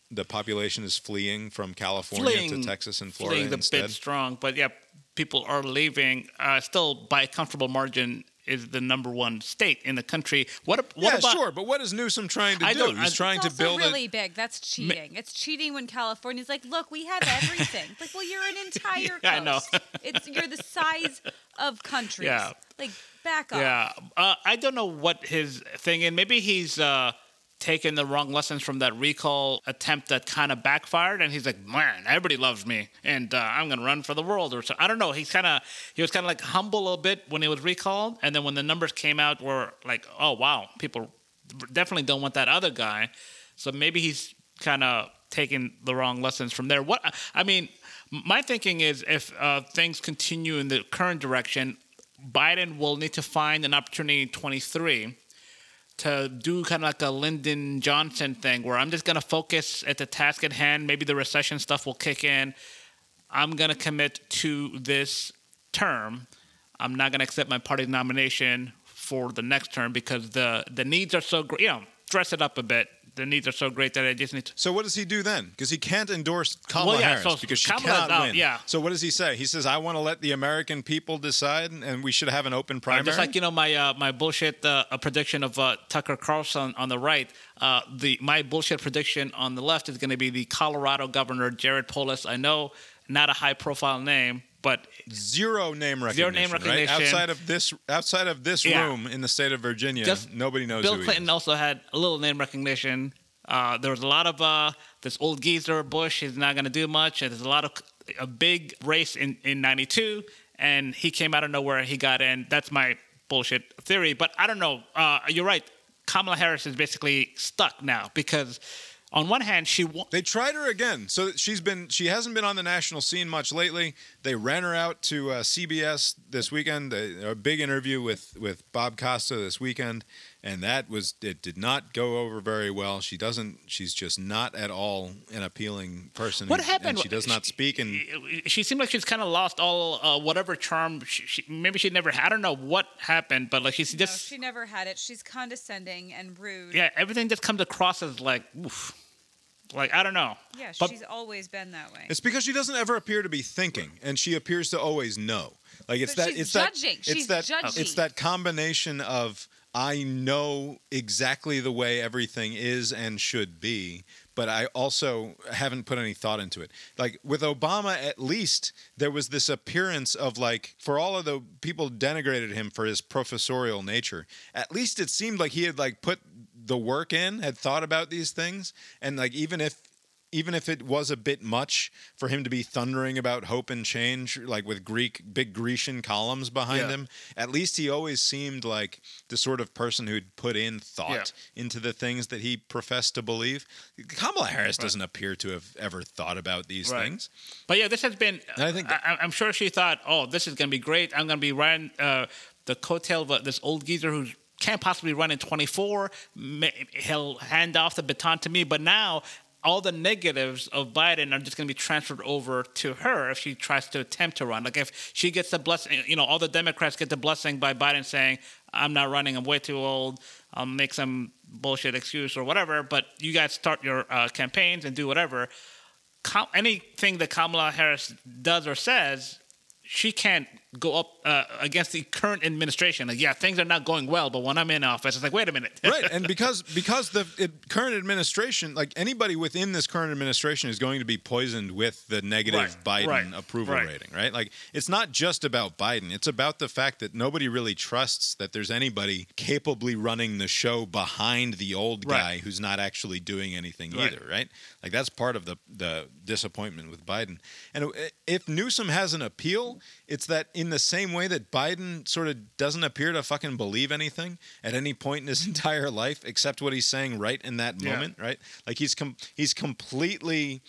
the population is fleeing from California Fleeing- to Texas and Florida fleeing a instead. bit strong, but yeah, people are leaving. Uh, still, by a comfortable margin, is the number one state in the country. What? What yeah, about? sure, but what is Newsom trying to I do? don't- He's I- trying It's to also build really a big. That's cheating. It's cheating when California's like, look, we have everything. like, well, you're an entire coast. Yeah, I know. it's you're the size of countries. Yeah. Like, back off. Yeah, uh, I don't know what his thing and Maybe he's uh, taken the wrong lessons from that recall attempt that kind of backfired, and he's like, "Man, everybody loves me, and uh, I'm gonna run for the world." Or so I don't know. He's kind of he was kind of like humble a little bit when he was recalled, and then when the numbers came out, were like, "Oh wow, people definitely don't want that other guy." So maybe he's kind of taking the wrong lessons from there. What I mean, my thinking is if uh, things continue in the current direction, Biden will need to find an opportunity in 23 to do kind of like a Lyndon Johnson thing where I'm just going to focus at the task at hand. Maybe the recession stuff will kick in. I'm going to commit to this term. I'm not going to accept my party's nomination for the next term because the, the needs are so great. You know, dress it up a bit. The needs are so great that I just need to. So what does he do then? Because he can't endorse Kamala Well, yeah, Harris so because she Kamala's cannot out, win. yeah. So what does he say? He says, "I want to let the American people decide, and we should have an open Uh, primary." just like you know my uh, my bullshit uh, prediction of uh, Tucker Carlson on the right. Uh, the my bullshit prediction on the left is going to be the Colorado governor Jared Polis. I know not a high profile name, but Zero name recognition. Zero name right? recognition. Outside of this, outside of this Yeah. room in the state of Virginia, Just nobody knows Bill who he Clinton is. also had a little name recognition. Uh, there was a lot of uh, this old geezer Bush. He's not going to do much. And there's a lot of a big race in in '92, and he came out of nowhere. He got in. That's my bullshit theory. But I don't know. Uh, you're right. Kamala Harris is basically stuck now because, on one hand, she wa- They tried her again. So she's been she hasn't been on the national scene much lately. They ran her out to uh, CBS this weekend. A, a big interview with with Bob Costa this weekend, and that was it did not go over very well. She doesn't. She's just not at all an appealing person. What and- happened? And she does not speak. And she seemed like she's kind of lost all uh, whatever charm. She, she, maybe she never. Had. I don't know what happened, but like she's No, just she never had it. She's condescending and rude. yeah. Everything just comes across as like oof. Like I don't know. Yeah, But- she's always been that way. It's because she doesn't ever appear to be thinking, and she appears to always know. Like it's But that she's it's judging. that it's She's that judgy. it's that combination of I know exactly the way everything is and should be, but I also haven't put any thought into it. Like with Obama, at least there was this appearance of like, for all of the people denigrated him for his professorial nature, at least it seemed like he had like put the work in, had thought about these things, and like even if even if it was a bit much for him to be thundering about hope and change, like with Greek big Grecian columns behind Yeah. him, at least he always seemed like the sort of person who'd put in thought into the things that he professed to believe. Kamala Harris doesn't appear to have ever thought about these Right. things. But yeah, this has been. And I think that- I, am sure she thought, "Oh, this is going to be great. I'm going to be riding uh, the coattail of uh, this old geezer who can't possibly run in 24. He'll hand off the baton to me." But now, all the negatives of Biden are just going to be transferred over to her if she tries to attempt to run. Like if she gets the blessing, you know, all the Democrats get the blessing by Biden saying, "I'm not running. I'm way too old. I'll make some bullshit excuse or whatever." But you guys start your uh, campaigns and do whatever. Kam- anything that Kamala Harris does or says, she can't go up uh, against the current administration. Like, yeah, things are not going well, but when I'm in office, it's like, wait a minute. right and because because the it, current administration like anybody within this current administration is going to be poisoned with the negative Right, biden right, approval right. rating right like it's not just about biden it's about the fact that nobody really trusts that there's anybody capably running the show behind the old Right. guy who's not actually doing anything Right. either right like that's part of the the disappointment with biden and if newsom has an appeal it's that in the same way that Biden sort of doesn't appear to fucking believe anything at any point in his entire life except what he's saying right in that Yeah. moment, right? Like he's com- he's completely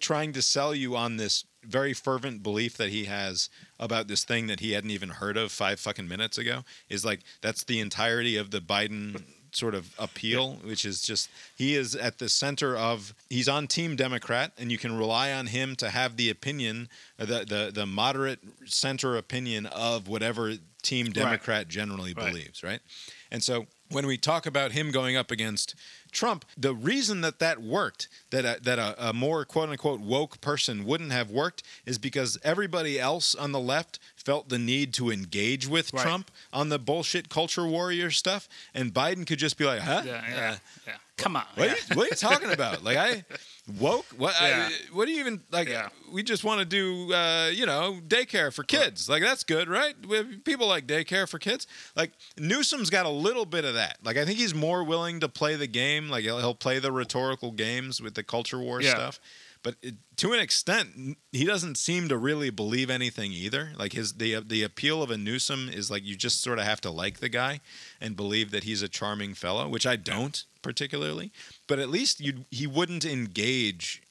trying to sell you on this very fervent belief that he has about this thing that he hadn't even heard of 5 fucking minutes ago is like that's the entirety of the Biden sort of appeal which is just he is at the center of he's on team democrat and you can rely on him to have the opinion uh, the the, the moderate center opinion of whatever team democrat generally Right. believes right? And so when we talk about him going up against Trump, the reason that that worked, that a, that a, a more quote unquote woke person wouldn't have worked, is because everybody else on the left felt the need to engage with Right. Trump on the bullshit culture warrior stuff, and Biden could just be like, "Huh? yeah, yeah, uh, yeah. Come on. What, yeah. are you, what are you talking about? Like I woke? What? Yeah. I, what do you even like? Yeah. We just want to do, uh, you know, daycare for kids. Like that's good, right? People like daycare for kids. Like Newsom's got a little bit of that. Like I think he's more willing to play the game. Like he'll, he'll play the rhetorical games with the culture war Yeah. stuff. But it, to an extent, he doesn't seem to really believe anything either. Like his the the appeal of a Newsom is like you just sort of have to like the guy and believe that he's a charming fellow, which I don't particularly. But at least you he wouldn't engage.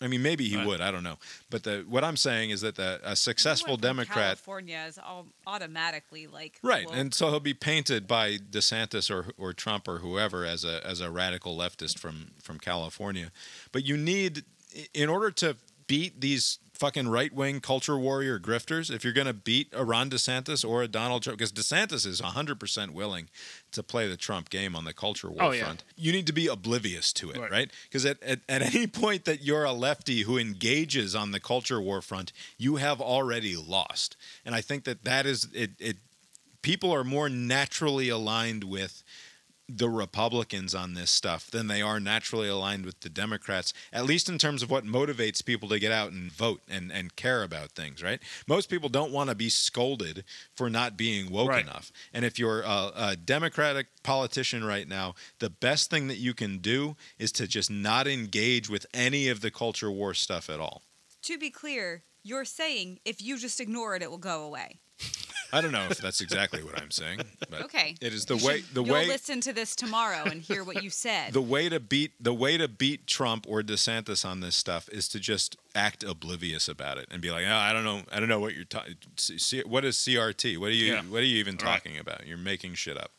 I mean, maybe he Right. would. I don't know. But the what I'm saying is that the a successful Democrat California is all automatically like Right, woke. and so he'll be painted by DeSantis or or Trump or whoever as a as a radical leftist from from California. But you need, in order to beat these fucking right wing culture warrior grifters, if you're going to beat a Ron DeSantis or a Donald Trump, because DeSantis is 100 percent willing to play the Trump game on the culture war Oh, yeah. front, you need to be oblivious to it, Right. right? Because at, at at any point that you're a lefty who engages on the culture war front, you have already lost. And I think that that is it. it people are more naturally aligned with the Republicans on this stuff than they are naturally aligned with the Democrats, at least in terms of what motivates people to get out and vote and, and care about things, right? Most people don't want to be scolded for not being woke Right. enough. And if you're a, a Democratic politician right now, the best thing that you can do is to just not engage with any of the culture war stuff at all. to be clear, you're saying if you just ignore it, it will go away. I don't know if that's exactly what I'm saying, but Okay. it is the You way should- the You'll way listen to this tomorrow and hear what you said. the way to beat the way to beat Trump or DeSantis on this stuff is to just act oblivious about it and be like, oh, I don't know, I don't know what you're talking. What is CRT? What are you Yeah. What are you even Right. talking about? You're making shit up.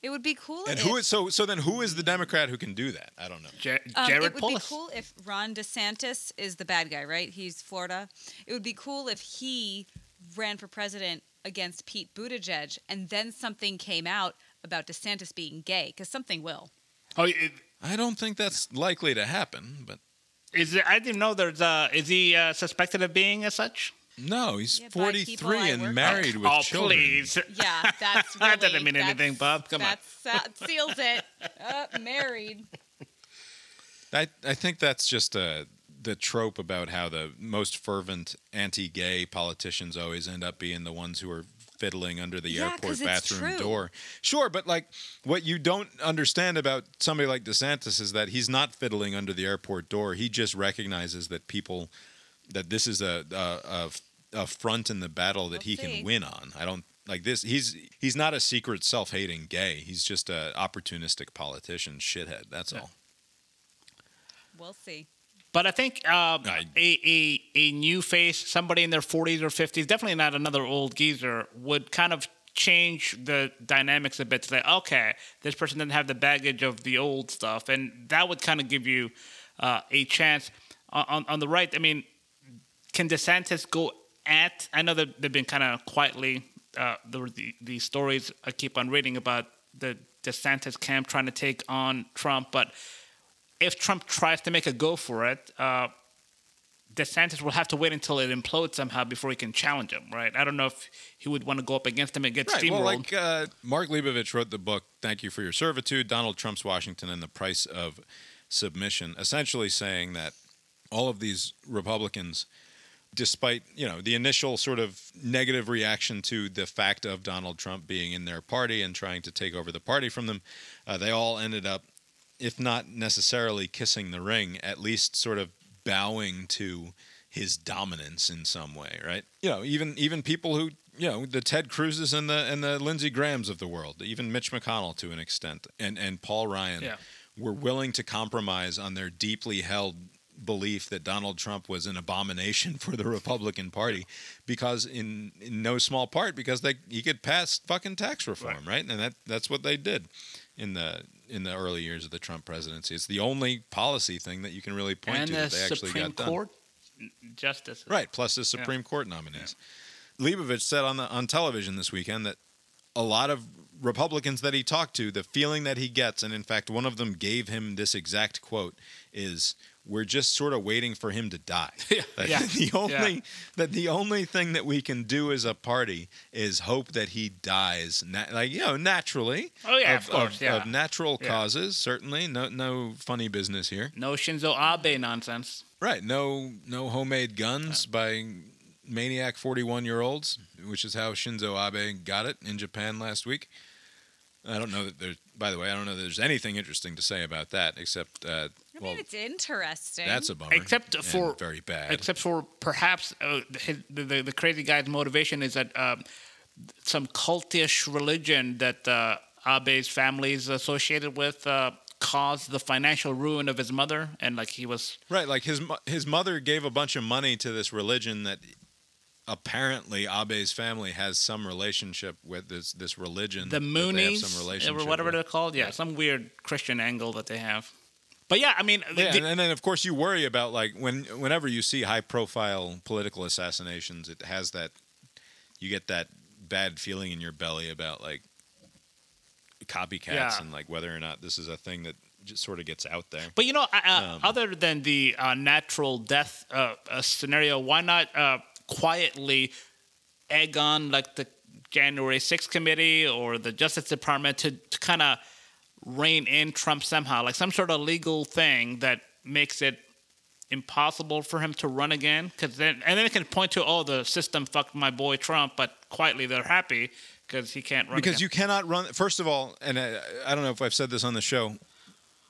it would be cool And if who is so so then who is the Democrat who can do that? I don't know. Ja- Um, Jared it would Polis. be cool if Ron DeSantis is the bad guy, right? He's Florida. It would be cool if he ran for president against Pete Buttigieg, and then something came out about DeSantis being gay, because something will. Oh, it, I don't think that's likely to happen, but is it, I didn't know there's uh is he uh, suspected of being as such? no, he's Yeah, 43 and work with. married with oh, children. please. Yeah, that's really, That doesn't mean anything, Bob. Come on. that's, That seals it. Uh, married. I I think that's just uh, the trope about how the most fervent anti-gay politicians always end up being the ones who are fiddling under the Yeah, airport bathroom door. Sure, but like what you don't understand about somebody like DeSantis is that he's not fiddling under the airport door. He just recognizes that people that this is a a, a, a front in the battle that We'll he see. can win on. I don't like this. He's he's not a secret self-hating gay. He's just a opportunistic politician shithead. That's all. We'll see. But I think uh, I- a, a a new face, somebody in their 40s or 50s, definitely not another old geezer, would kind of change the dynamics a bit to say, okay, this person doesn't have the baggage of the old stuff, and that would kind of give you uh, a chance. On, on, on the right, I mean, can DeSantis go at? I know that they've been kind of quietly uh, the, the the stories I keep on reading about the DeSantis camp trying to take on Trump, but if Trump tries to make a go for it, uh, DeSantis will have to wait until it implodes somehow before he can challenge him, right? I don't know if he would want to go up against him and get Right. steamrolled. Well, like uh, Mark Leibovich wrote the book "Thank You for Your Servitude: Donald Trump's Washington and the Price of Submission," essentially saying that all of these Republicans, despite you know the initial sort of negative reaction to the fact of Donald Trump being in their party and trying to take over the party from them, uh, they all ended up, if not necessarily kissing the ring, at least sort of bowing to his dominance in some way, right? You know, even even people who you know the Ted Cruzes and the and the Lindsey Grahams of the world, even Mitch McConnell to an extent, and and Paul Ryan, Yeah. were willing to compromise on their deeply held belief that Donald Trump was an abomination for the Republican Party because in, in no small part because they he could pass fucking tax reform, right? And that that's what they did in the in the early years of the Trump presidency. It's the only policy thing that you can really point and to the that they actually Supreme got done. Court justice. Right, plus the Supreme Court nominees. Leibovich said on the on television this weekend that a lot of Republicans that he talked to, the feeling that he gets, and in fact, one of them gave him this exact quote: "Is we're just sort of waiting for him to die. That yeah, the only yeah. that the only thing that we can do as a party is hope that he dies, na- like you know, naturally. Oh, yeah, of course, yeah. of natural Yeah. causes. Certainly, no no funny business here. No Shinzo Abe nonsense. Right. No no homemade guns by maniac 41 year olds, which is how Shinzo Abe got it in Japan last week. I don't know that there's, by the way, I don't know that there's anything interesting to say about that except, uh, I well, mean, it's interesting. that's a bummer. Except and for- very bad. Except for perhaps uh, his, the, the the crazy guy's motivation is that um, some cultish religion that uh, Abe's family is associated with uh, caused the financial ruin of his mother, and like he was right. Like his, his mother gave a bunch of money to this religion that apparently Abe's family has some relationship with this, this religion. the Moonies some or relationship whatever with. they're called. Yeah, some weird Christian angle that they have. But yeah, I mean, Yeah, the- and, and then of course you worry about like when whenever you see high profile political assassinations, it has that you get that bad feeling in your belly about like copycats Yeah. and like whether or not this is a thing that just sort of gets out there. But you know, uh, uh, Um, other than the uh, natural death uh, uh, scenario, why not uh, quietly egg on like the January 6th committee or the Justice Department to, to kind of rein in Trump somehow, like some sort of legal thing that makes it impossible for him to run again? Because then, and then it can point to, oh, the system fucked my boy Trump, but quietly they're happy because he can't run because again. you cannot run. First of all, and I, I don't know if I've said this on the show,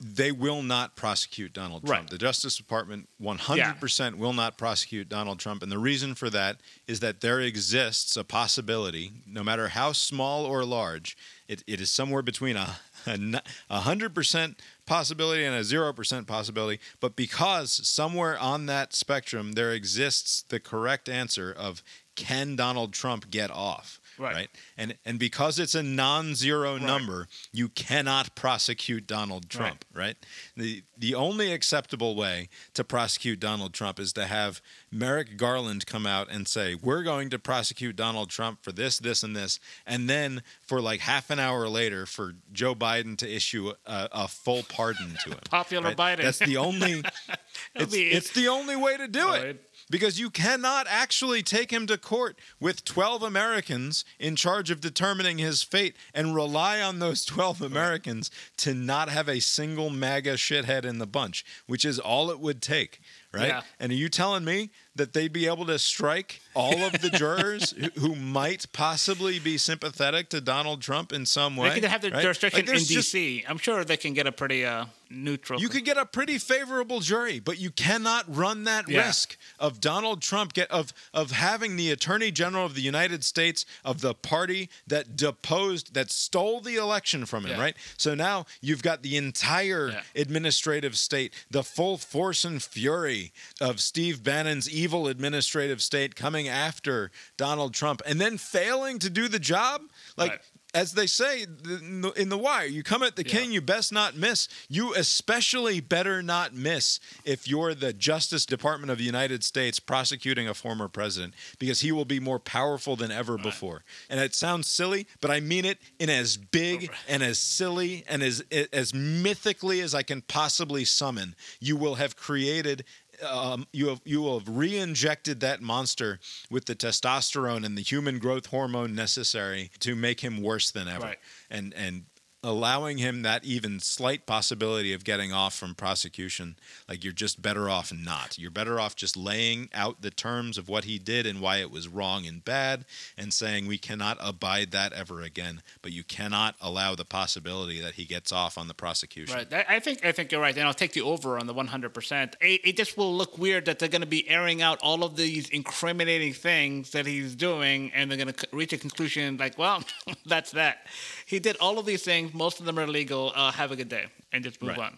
they will not prosecute Donald Trump. Right. The Justice Department 100% will not prosecute Donald Trump. And the reason for that is that there exists a possibility, no matter how small or large, it, it is somewhere between a, a 100% possibility and a 0% possibility. But because somewhere on that spectrum there exists the correct answer of can Donald Trump get off? Right. And and because it's a non-zero number, you cannot prosecute Donald Trump, right. The the only acceptable way to prosecute Donald Trump is to have Merrick Garland come out and say, "We're going to prosecute Donald Trump for this, this and this." And then for like half an hour later for Joe Biden to issue a, a full pardon to him. Popular right? Biden. That's the only it's, be- it's the only way to do Right. it because you cannot actually take him to court with 12 Americans in charge of determining his fate and rely on those 12 Americans to not have a single MAGA shithead in the bunch, which is all it would take, right? Yeah. And are you telling me that they'd be able to strike all of the jurors who, might possibly be sympathetic to Donald Trump in some way? They could have their right? jurisdiction Like, in just- D.C. I'm sure they can get a pretty uh, neutral. You could get a pretty favorable jury, but you cannot run that Yeah. risk of Donald Trump get of of having the Attorney General of the United States of the party that deposed that stole the election from him, Yeah. right? So now you've got the entire administrative state, the full force and fury of Steve Bannon's evil administrative state coming after Donald Trump and then failing to do the job. Like Right. as they say in the, in the wire, you come at the Yeah. king, you best not miss. You especially better not miss if you're the Justice Department of the United States prosecuting a former president, because he will be more powerful than ever before. And it sounds silly, but I mean it in as big and as silly and as as mythically as I can possibly summon. You will have created um, you have you will have re-injected that monster with the testosterone and the human growth hormone necessary to make him worse than ever, Right. and and allowing him that even slight possibility of getting off from prosecution, like you're just better off not. You're better off just laying out the terms of what he did and why it was wrong and bad, and saying we cannot abide that ever again. But you cannot allow the possibility that he gets off on the prosecution. Right. I think I think you're right, and I'll take the over on the 100. percent It it just will look weird that they're going to be airing out all of these incriminating things that he's doing, and they're going to reach a conclusion like, well, that's that. He did all of these things. Most of them are illegal. Uh, have a good day, and just move Right. on.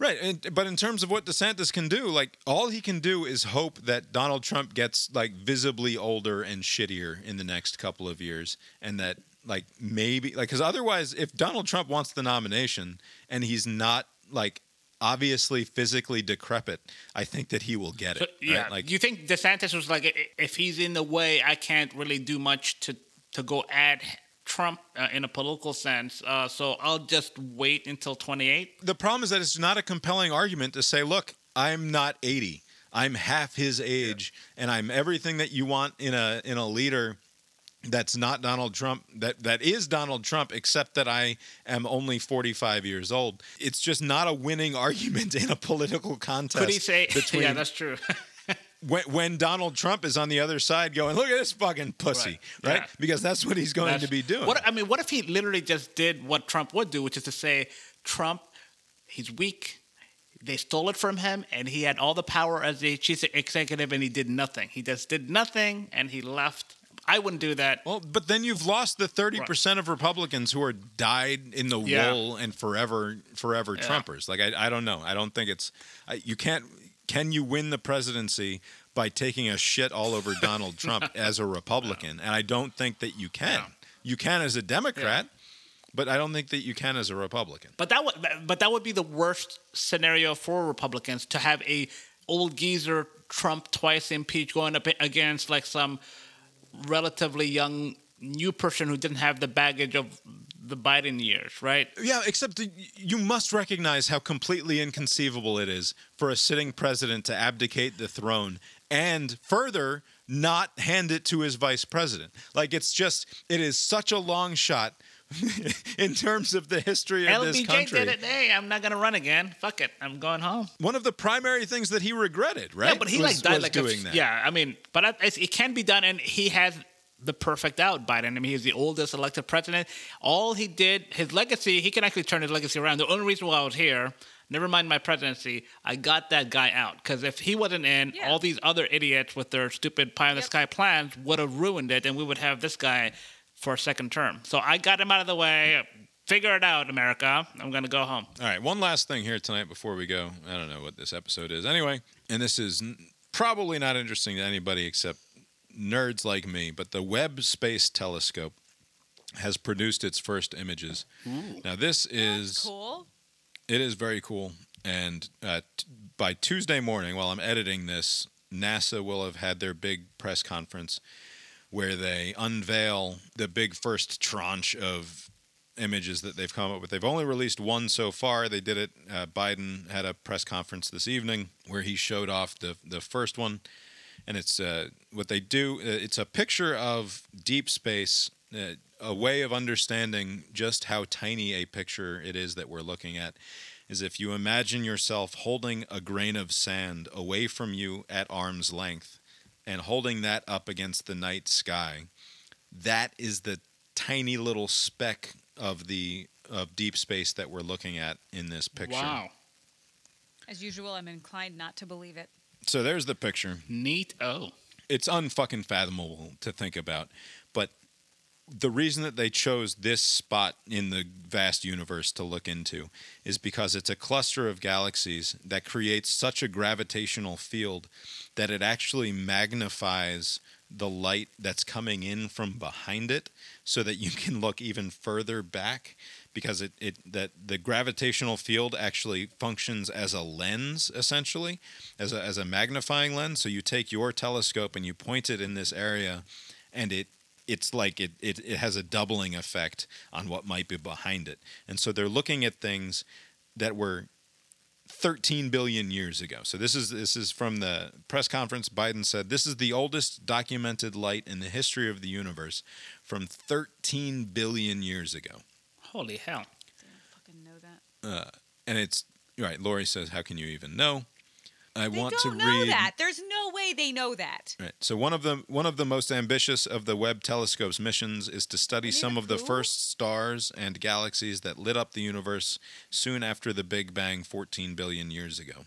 Right, and, but in terms of what DeSantis can do, like all he can do is hope that Donald Trump gets like visibly older and shittier in the next couple of years, and that like maybe like because otherwise, if Donald Trump wants the nomination and he's not like obviously physically decrepit, I think that he will get it. But, yeah. right? like you think DeSantis was like, if he's in the way, I can't really do much to to go at Trump uh, in a political sense. Uh, so I'll just wait until 28. the problem is that it's not a compelling argument to say, look, I'm not 80. I'm half his age and I'm everything that you want in a in a leader that's not Donald Trump that that is Donald Trump except that I am only 45 years old. It's just not a winning argument in a political contest. Could he say? between yeah, that's true. when, when Donald Trump is on the other side going, look at this fucking pussy, Right. right? Yeah. Because that's what he's going That's- to be doing. What I mean, what if he literally just did what Trump would do, which is to say, Trump, he's weak. They stole it from him, and he had all the power as the chief executive, and he did nothing. He just did nothing, and he left. I wouldn't do that. Well, but then you've lost the thirty percent of Republicans who are dyed in the Yeah. wool and forever, forever Yeah. Trumpers. Like I, I don't know. I don't think it's. I, you can't. Can you win the presidency by taking a shit all over Donald Trump as a Republican? And I don't think that you can. You can as a Democrat, but I don't think that you can as a Republican. But that would, but that would be the worst scenario for Republicans to have a old geezer Trump twice impeached going up against like some relatively young new person who didn't have the baggage of the Biden years, right? Yeah, except you must recognize how completely inconceivable it is for a sitting president to abdicate the throne and further not hand it to his vice president. Like it's just it is such a long shot in terms of the history of this country. LBJ did it. Hey, I'm not gonna run again. Fuck it. I'm going home. One of the primary things that he regretted, right? Yeah, but he was, like died like a doing that. Yeah, I mean, but I- it can be done, and he has the perfect out. Biden. I mean, he's the oldest elected president. All he did, his legacy, he can actually turn his legacy around. The only reason why I was here. Never mind my presidency. I got that guy out because if he wasn't in, Yeah. all these other idiots with their stupid pie in the Yep. sky plans would have ruined it, and we would have this guy for a second term. So I got him out of the way. Figure it out, America. I'm gonna go home. All right, one last thing here tonight before we go. I don't know what this episode is anyway, and this is probably not interesting to anybody except nerds like me, but the Webb Space Telescope has produced its first images. Now, this is Cool. it is very cool, and uh, t- by Tuesday morning, while I'm editing this, NASA will have had their big press conference where they unveil the big first tranche of images that they've come up with. They've only released one so far. They did it. Uh, Biden had a press conference this evening where he showed off the the first one, and it's uh, what they do. Uh, it's a picture of deep space. Uh, a way of understanding just how tiny a picture it is that we're looking at. is if you imagine yourself holding a grain of sand away from you at arm's length and holding that up against the night sky, that is the tiny little speck of the of deep space that we're looking at in this picture. Wow. As usual, I'm inclined not to believe it. So there's the picture. Neat. Oh. It's unfucking fathomable to think about, but the reason that they chose this spot in the vast universe to look into is because it's a cluster of galaxies that creates such a gravitational field that it actually magnifies the light that's coming in from behind it so that you can look even further back because it, it that the gravitational field actually functions as a lens essentially as a, as a magnifying lens so you take your telescope and you point it in this area and it it's like it, it, it has a doubling effect on what might be behind it. And so they're looking at things that were 13 billion years ago. So this is this is from the press conference Biden said this is the oldest documented light in the history of the universe from 13 billion years ago. Holy hell. Didn't fucking know that. Uh, and it's right, Lori says how can you even know? I They want don't to know read that. There's no way they know that. Right. So one of the one of the most ambitious of the Webb telescope's missions is to study some it of the first stars and galaxies that lit up the universe soon after the Big Bang 14 billion years ago.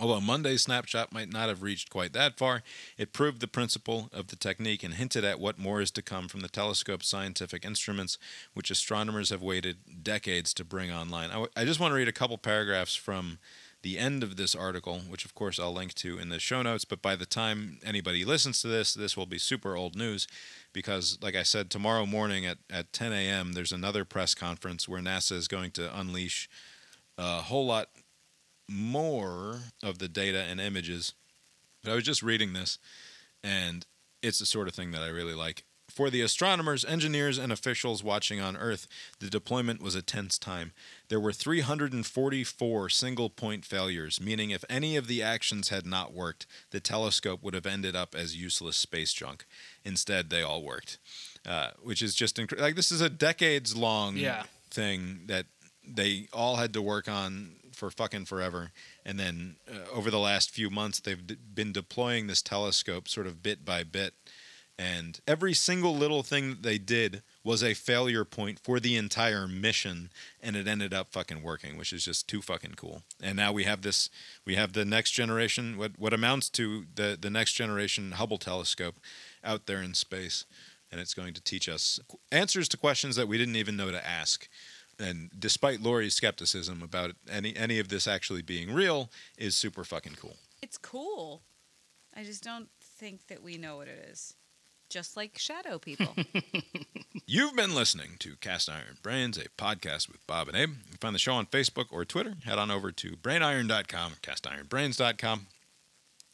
Although Monday's snapshot might not have reached quite that far, it proved the principle of the technique and hinted at what more is to come from the telescope's scientific instruments, which astronomers have waited decades to bring online. I, w- I just want to read a couple paragraphs from the end of this article, which of course I'll link to in the show notes. But by the time anybody listens to this, this will be super old news because, like I said, tomorrow morning at, at 10 a.m., there's another press conference where NASA is going to unleash a whole lot more of the data and images. But I was just reading this, and it's the sort of thing that I really like. For the astronomers, engineers, and officials watching on Earth, the deployment was a tense time. There were 344 single point failures, meaning if any of the actions had not worked, the telescope would have ended up as useless space junk. Instead, they all worked, uh, which is just inc- like this is a decades long Yeah. thing that they all had to work on for fucking forever. And then uh, over the last few months, they've d- been deploying this telescope sort of bit by bit. And every single little thing that they did was a failure point for the entire mission, and it ended up fucking working, which is just too fucking cool. And now we have this, we have the next generation, what what amounts to the the next generation Hubble telescope, out there in space, and it's going to teach us answers to questions that we didn't even know to ask. And despite Lori's skepticism about any any of this actually being real, is super fucking cool. It's cool. I just don't think that we know what it is. Just like shadow people. You've been listening to Cast Iron Brains, a podcast with Bob and Abe. You can find the show on Facebook or Twitter. Head on over to brainiron.com, castironbrains.com.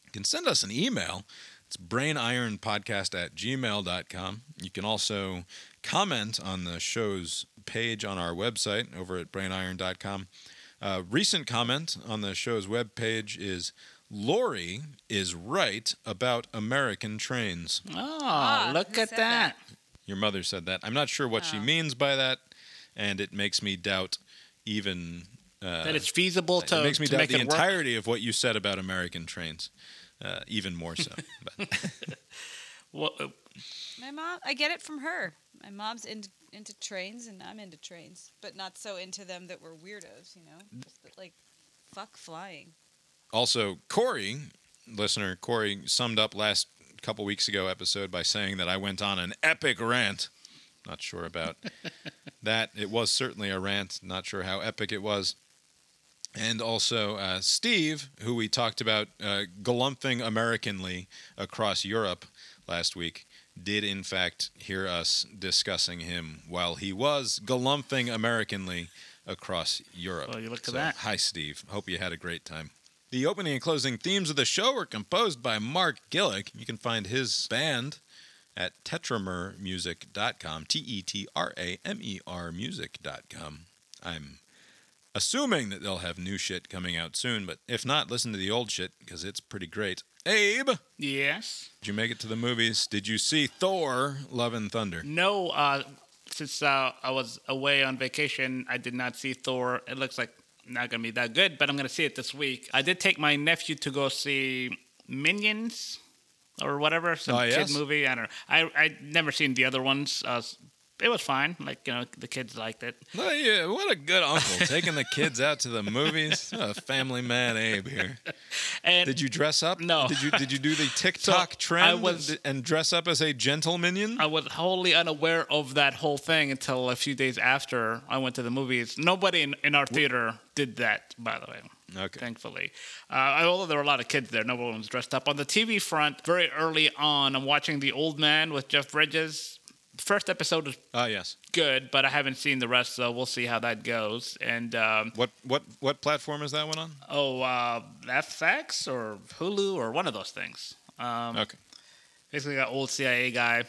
You can send us an email. It's brainironpodcast at gmail.com. You can also comment on the show's page on our website over at brainiron.com. Uh, recent comment on the show's webpage is Lori is right about American trains. Oh, Ah, look at said that. Your mother said that. I'm not sure what she Oh. means by that, and it makes me doubt even. Uh, that it's feasible to, it makes me to doubt make the it work. entirety of what you said about American trains, uh, even more so. But Well, uh, My mom, I get it from her. My mom's into into trains, and I'm into trains, but not so into them that we're weirdos. You know, just like fuck flying. also, Corey, listener Corey, summed up last couple weeks ago episode by saying that I went on an epic rant. Not sure about that. It was certainly a rant. Not sure how epic it was. And also, uh, Steve, who we talked about uh, galumphing Americanly across Europe last week, did in fact hear us discussing him while he was galumphing Americanly across Europe. Well, you look at So, that. Hi, Steve. Hope you had a great time. The opening and closing themes of the show were composed by Mark Gillick. You can find his band at tetramermusic.com, T E T R A M E R music.com. I'm assuming that they'll have new shit coming out soon, but if not, listen to the old shit because it's pretty great. Abe, yes. did you make it to the movies? Did you see Thor Love and Thunder? No, uh, since uh, I was away on vacation, I did not see Thor. It looks like not gonna be that good, but I'm gonna see it this week. I did take my nephew to go see Minions or whatever, some Oh, kid movie. I don't know. I I never seen the other ones. Uh, it was fine. Like you know, the kids liked it. Oh, yeah, what a good uncle taking the kids out to the movies. A family man, Abe here. And Did you dress up? No. Did you did you do the TikTok trend I was- and dress up as a gentle minion? I was wholly unaware of that whole thing until a few days after I went to the movies. Nobody in, in our theater did that, by the way. Okay. Thankfully. Uh, although there were a lot of kids there, no one was dressed up. On the TV front, very early on, I'm watching The Old Man with Jeff Bridges. First episode was Ah, yes. good, but I haven't seen the rest, so we'll see how that goes. And um, What what what platform is that one on? oh, uh, FX or Hulu or one of those things. Um, Okay. basically got old CIA guy,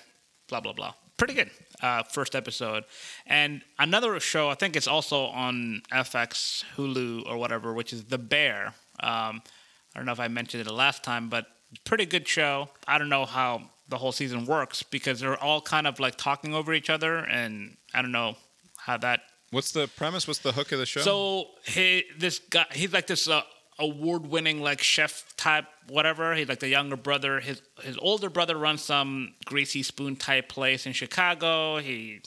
blah blah blah. Pretty good. Uh, first episode, and another show. I think it's also on FX, Hulu, or whatever, which is The Bear. Um, I don't know if I mentioned it the last time, but pretty good show. I don't know how the whole season works because they're all kind of like talking over each other, and I don't know how that What's the premise? What's the hook of the show? so he, this guy, he's like this uh, award-winning like chef type, whatever. He's like the younger brother. His his older brother runs some greasy spoon type place in Chicago. He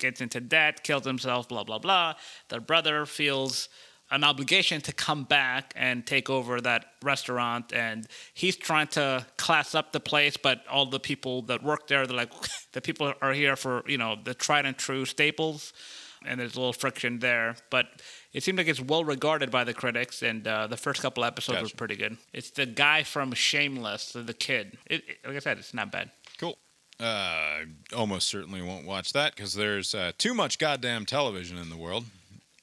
gets into debt, kills himself, blah blah blah. The brother feels an obligation to come back and take over that restaurant, and he's trying to class up the place. But all the people that work there, they're like, the people are here for you know the tried and true staples and there's a little friction there. But it seems like it's well regarded by the critics, and uh, the first couple episodes were Gotcha. pretty good. It's the guy from Shameless, the, the kid. It, it- like I said, it's not bad. Cool. Uh, almost certainly won't watch that because there's uh, too much goddamn television in the world.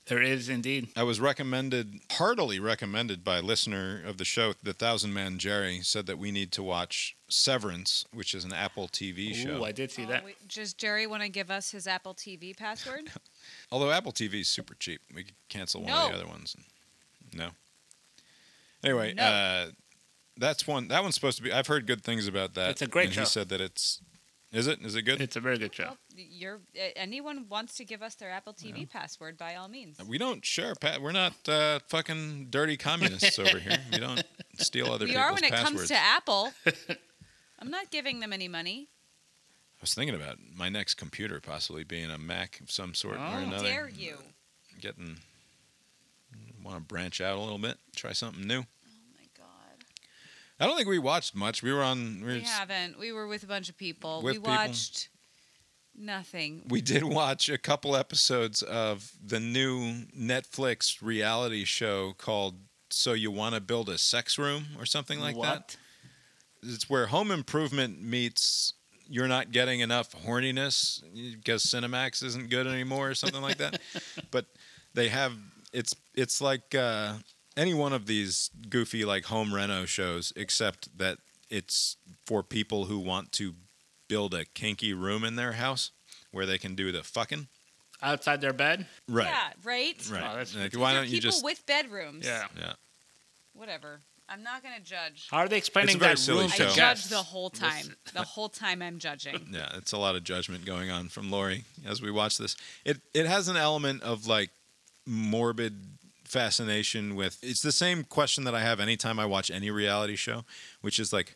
There is indeed. I was recommended, heartily recommended by a listener of the show, the Thousand Man Jerry, said that we need to watch Severance, which is an Apple TV show. Ooh, I did see Oh, that. wait, does Jerry want to give us his Apple TV password? Although Apple TV is super cheap, we could cancel one of the other ones. No. Anyway, No. uh, that's one. That one's supposed to be. I've heard good things about that. It's a great and show. He said that it's. Is it? Is it good? It's a very good show. well, you're uh, anyone wants to give us their Apple TV password by all means. we don't share. Pat, we're not uh, fucking dirty communists over here. We don't steal other we people's are when it passwords. comes to Apple. I'm not giving them any money. I was thinking about my next computer possibly being a Mac of some sort Oh. or How another. dare you? Getting want to branch out a little bit, try something new. I don't think we watched much. We were on. We, were, We haven't. We were with a bunch of people. We people. watched nothing. we did watch a couple episodes of the new Netflix reality show called "So You Want to Build a Sex Room" or something like that. what? It's where Home Improvement meets. You're not getting enough horniness because Cinemax isn't good anymore, or something like that. But they have it's it's like uh, any one of these goofy like home reno shows, except that it's for people who want to build a kinky room in their house where they can do the fucking. Outside their bed? Right. Yeah, right? Right. Oh, that's- Like, why don't you people just? with bedrooms. Yeah. yeah. Whatever. I'm not going to judge. How are they explaining very that silly room I to show. judge guests? the whole time. The whole time I'm judging. Yeah, it's a lot of judgment going on from Lori as we watch this. It it has an element of like morbid fascination with it's the same question that I have anytime I watch any reality show, which is like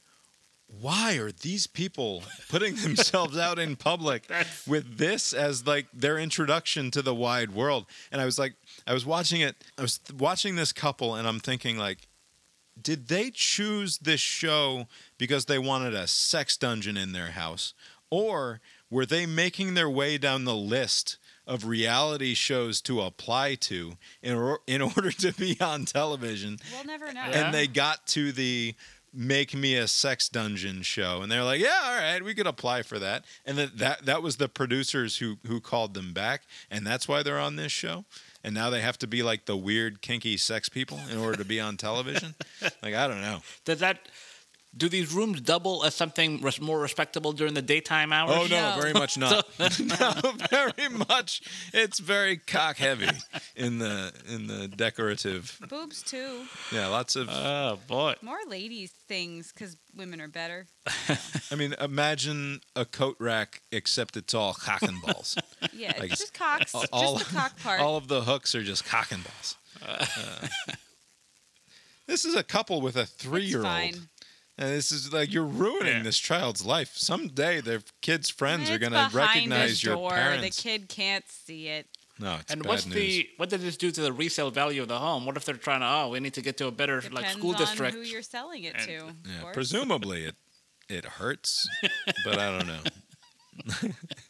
why are these people putting themselves out in public with this as like their introduction to the wide world? And I was like I was watching it I was watching this couple and I'm thinking like did they choose this show because they wanted a sex dungeon in their house? Or were they making their way down the list of reality shows to apply to in, or, in order to be on television? We'll never know. Yeah. And they got to the make me a sex dungeon show and they're like yeah all right we could apply for that and that that, that was the producers who who called them back and that's why they're on this show and now they have to be like the weird kinky sex people in order to be on television like i don't know Does that. Do these rooms double as something res- more respectable during the daytime hours? Oh no, No. very much not. no, very much. It's very cock heavy in the in the decorative. Boobs too. Yeah, lots of. Oh boy. More ladies things because women are better. I mean, imagine a coat rack except it's all cock and balls. Yeah, Like, it's just cocks. all, just the cock part. all of the hooks are just cock and balls. Uh, this is a couple with a three-year-old. Fine. And this is like you're ruining Yeah. this child's life. Someday their kids' friends are going to recognize the your door. parents. The kid can't see it. no, it's And bad what's news. the what did this do to the resale value of the home? What if they're trying to oh we need to get to a better Depends like school on district? who you're selling it And- to. Yeah, presumably it it hurts, but I don't know.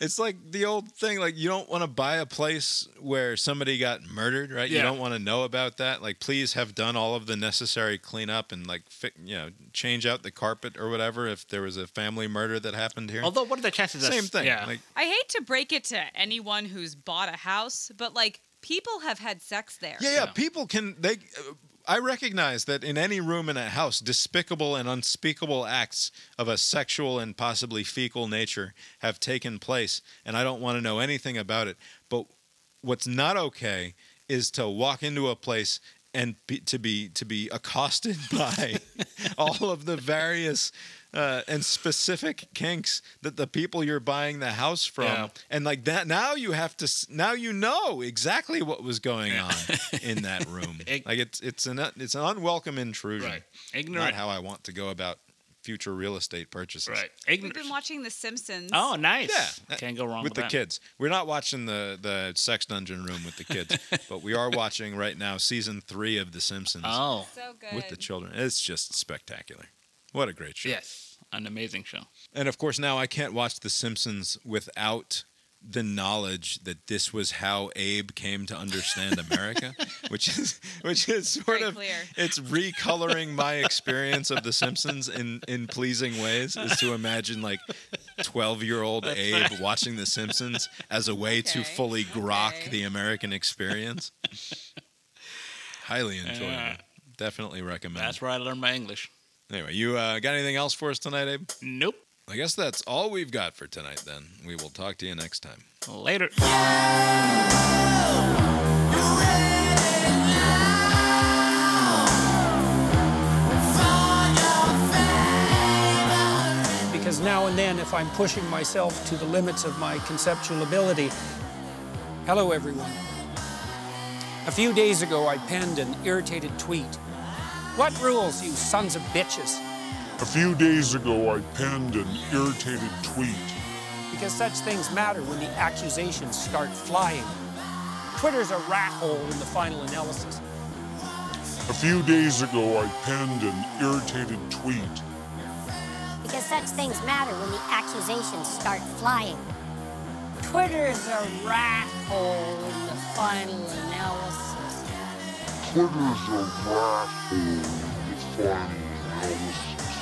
it's like the old thing like you don't want to buy a place where somebody got murdered, right? You don't want to know about that. Like please have done all of the necessary cleanup and like fi- you know, change out the carpet or whatever if there was a family murder that happened here. Although what are the chances? that- Same thing. Yeah. Like I hate to break it to anyone who's bought a house, but like people have had sex there. Yeah, yeah. Yeah. People can. They. Uh, I recognize that in any room in a house, despicable and unspeakable acts of a sexual and possibly fecal nature have taken place, and I don't want to know anything about it. But what's not okay is to walk into a place and be, to be to be accosted by all of the various uh, and specific kinks that the people you're buying the house from Yeah. and like that now you have to now you know exactly what was going on in that room Ig- like it's it's an it's an unwelcome intrusion Right. not Ignorant. how i want to go about future real estate purchases Right. We've been watching The Simpsons. Oh, nice. yeah Can't go wrong with with, the that. kids we're not watching the the sex dungeon room with the kids but we are watching right now season three of the simpsons Oh, So good. with the children it's just spectacular what a great show yes, an amazing show. And of course, now I can't watch The Simpsons without the knowledge that this was how Abe came to understand America, which is which is sort Very of clear. it's recoloring my experience of The Simpsons in in pleasing ways. Is to imagine like twelve year old Abe watching The Simpsons as a way to fully grok okay. the American experience. Highly enjoyable. Definitely recommend. That's where I learned my English. Anyway, you uh, got anything else for us tonight, Abe? Nope. I guess that's all we've got for tonight then. We will talk to you next time. Later. Because now and then, if I'm pushing myself to the limits of my conceptual ability. Hello, everyone. A few days ago, I penned an irritated tweet. What rules, you sons of bitches? A few days ago, I penned an irritated tweet. Because such things matter when the accusations start flying. Twitter's a rat hole in the final analysis. A few days ago, I penned an irritated tweet. Because such things matter when the accusations start flying. Twitter's a rat hole in the final analysis. Twitter's a in the final analysis.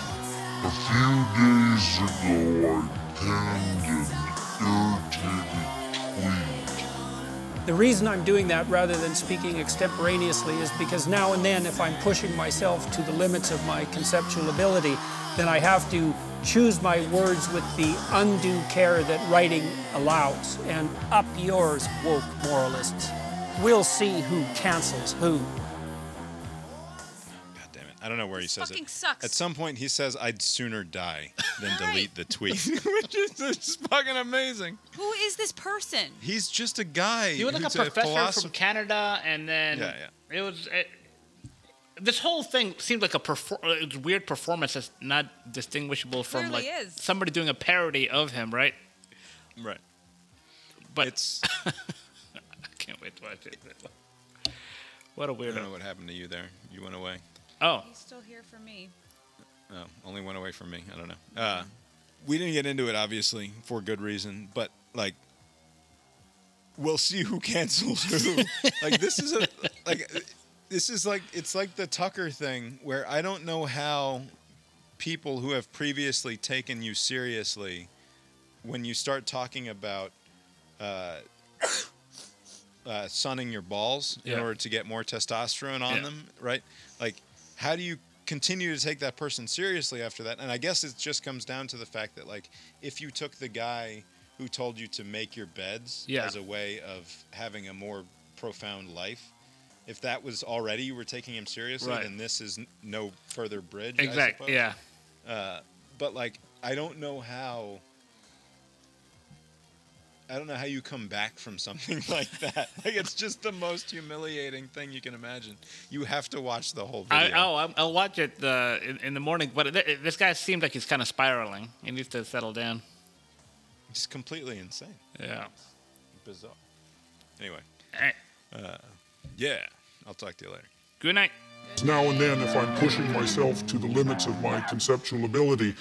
A few days ago, I penned an irritated tweet. The reason I'm doing that rather than speaking extemporaneously is because now and then, if I'm pushing myself to the limits of my conceptual ability, then I have to choose my words with the undue care that writing allows. And up yours, woke moralists. We'll see who cancels who. God damn it. I don't know where he says fucking it. Fucking sucks. At some point, he says, I'd sooner die than delete the tweet, which is just fucking amazing. Who is this person? He's just a guy. He was like a who's professor philosopher- from Canada, and then Yeah, it was. It, this whole thing seemed like a perfor- uh, weird performance that's not distinguishable from Clearly like is. somebody doing a parody of him, right? Right. But It's, I can't wait to watch it. What a I don't know what happened to you there. You went away. Oh, He's still here for me. Oh, only went away from me. I don't know. Uh, we didn't get into it, obviously, for good reason, but like, we'll see who cancels who. like, this is a like, this is like it's like the Tucker thing where I don't know how people who have previously taken you seriously, when you start talking about. Uh, uh, sunning your balls in order to get more testosterone on Yeah. them, right? Like, how do you continue to take that person seriously after that? And I guess it just comes down to the fact that, like, if you took the guy who told you to make your beds Yeah. as a way of having a more profound life, if that was already you were taking him seriously, Right. then this is n- no further bridge. Exactly. Yeah. Uh, but like, I don't know how. I don't know how you come back from something like that. Like it's just the most humiliating thing you can imagine. You have to watch the whole I, video. oh, I'm- I'll watch it uh, in, in the morning. But th- this guy seems like he's kind of spiraling. He needs to settle down. He's completely insane. Yeah. Bizarre. Anyway, Hey, uh, yeah. I'll talk to you later. good night. Now and then, if I'm pushing myself to the limits of my conceptual ability,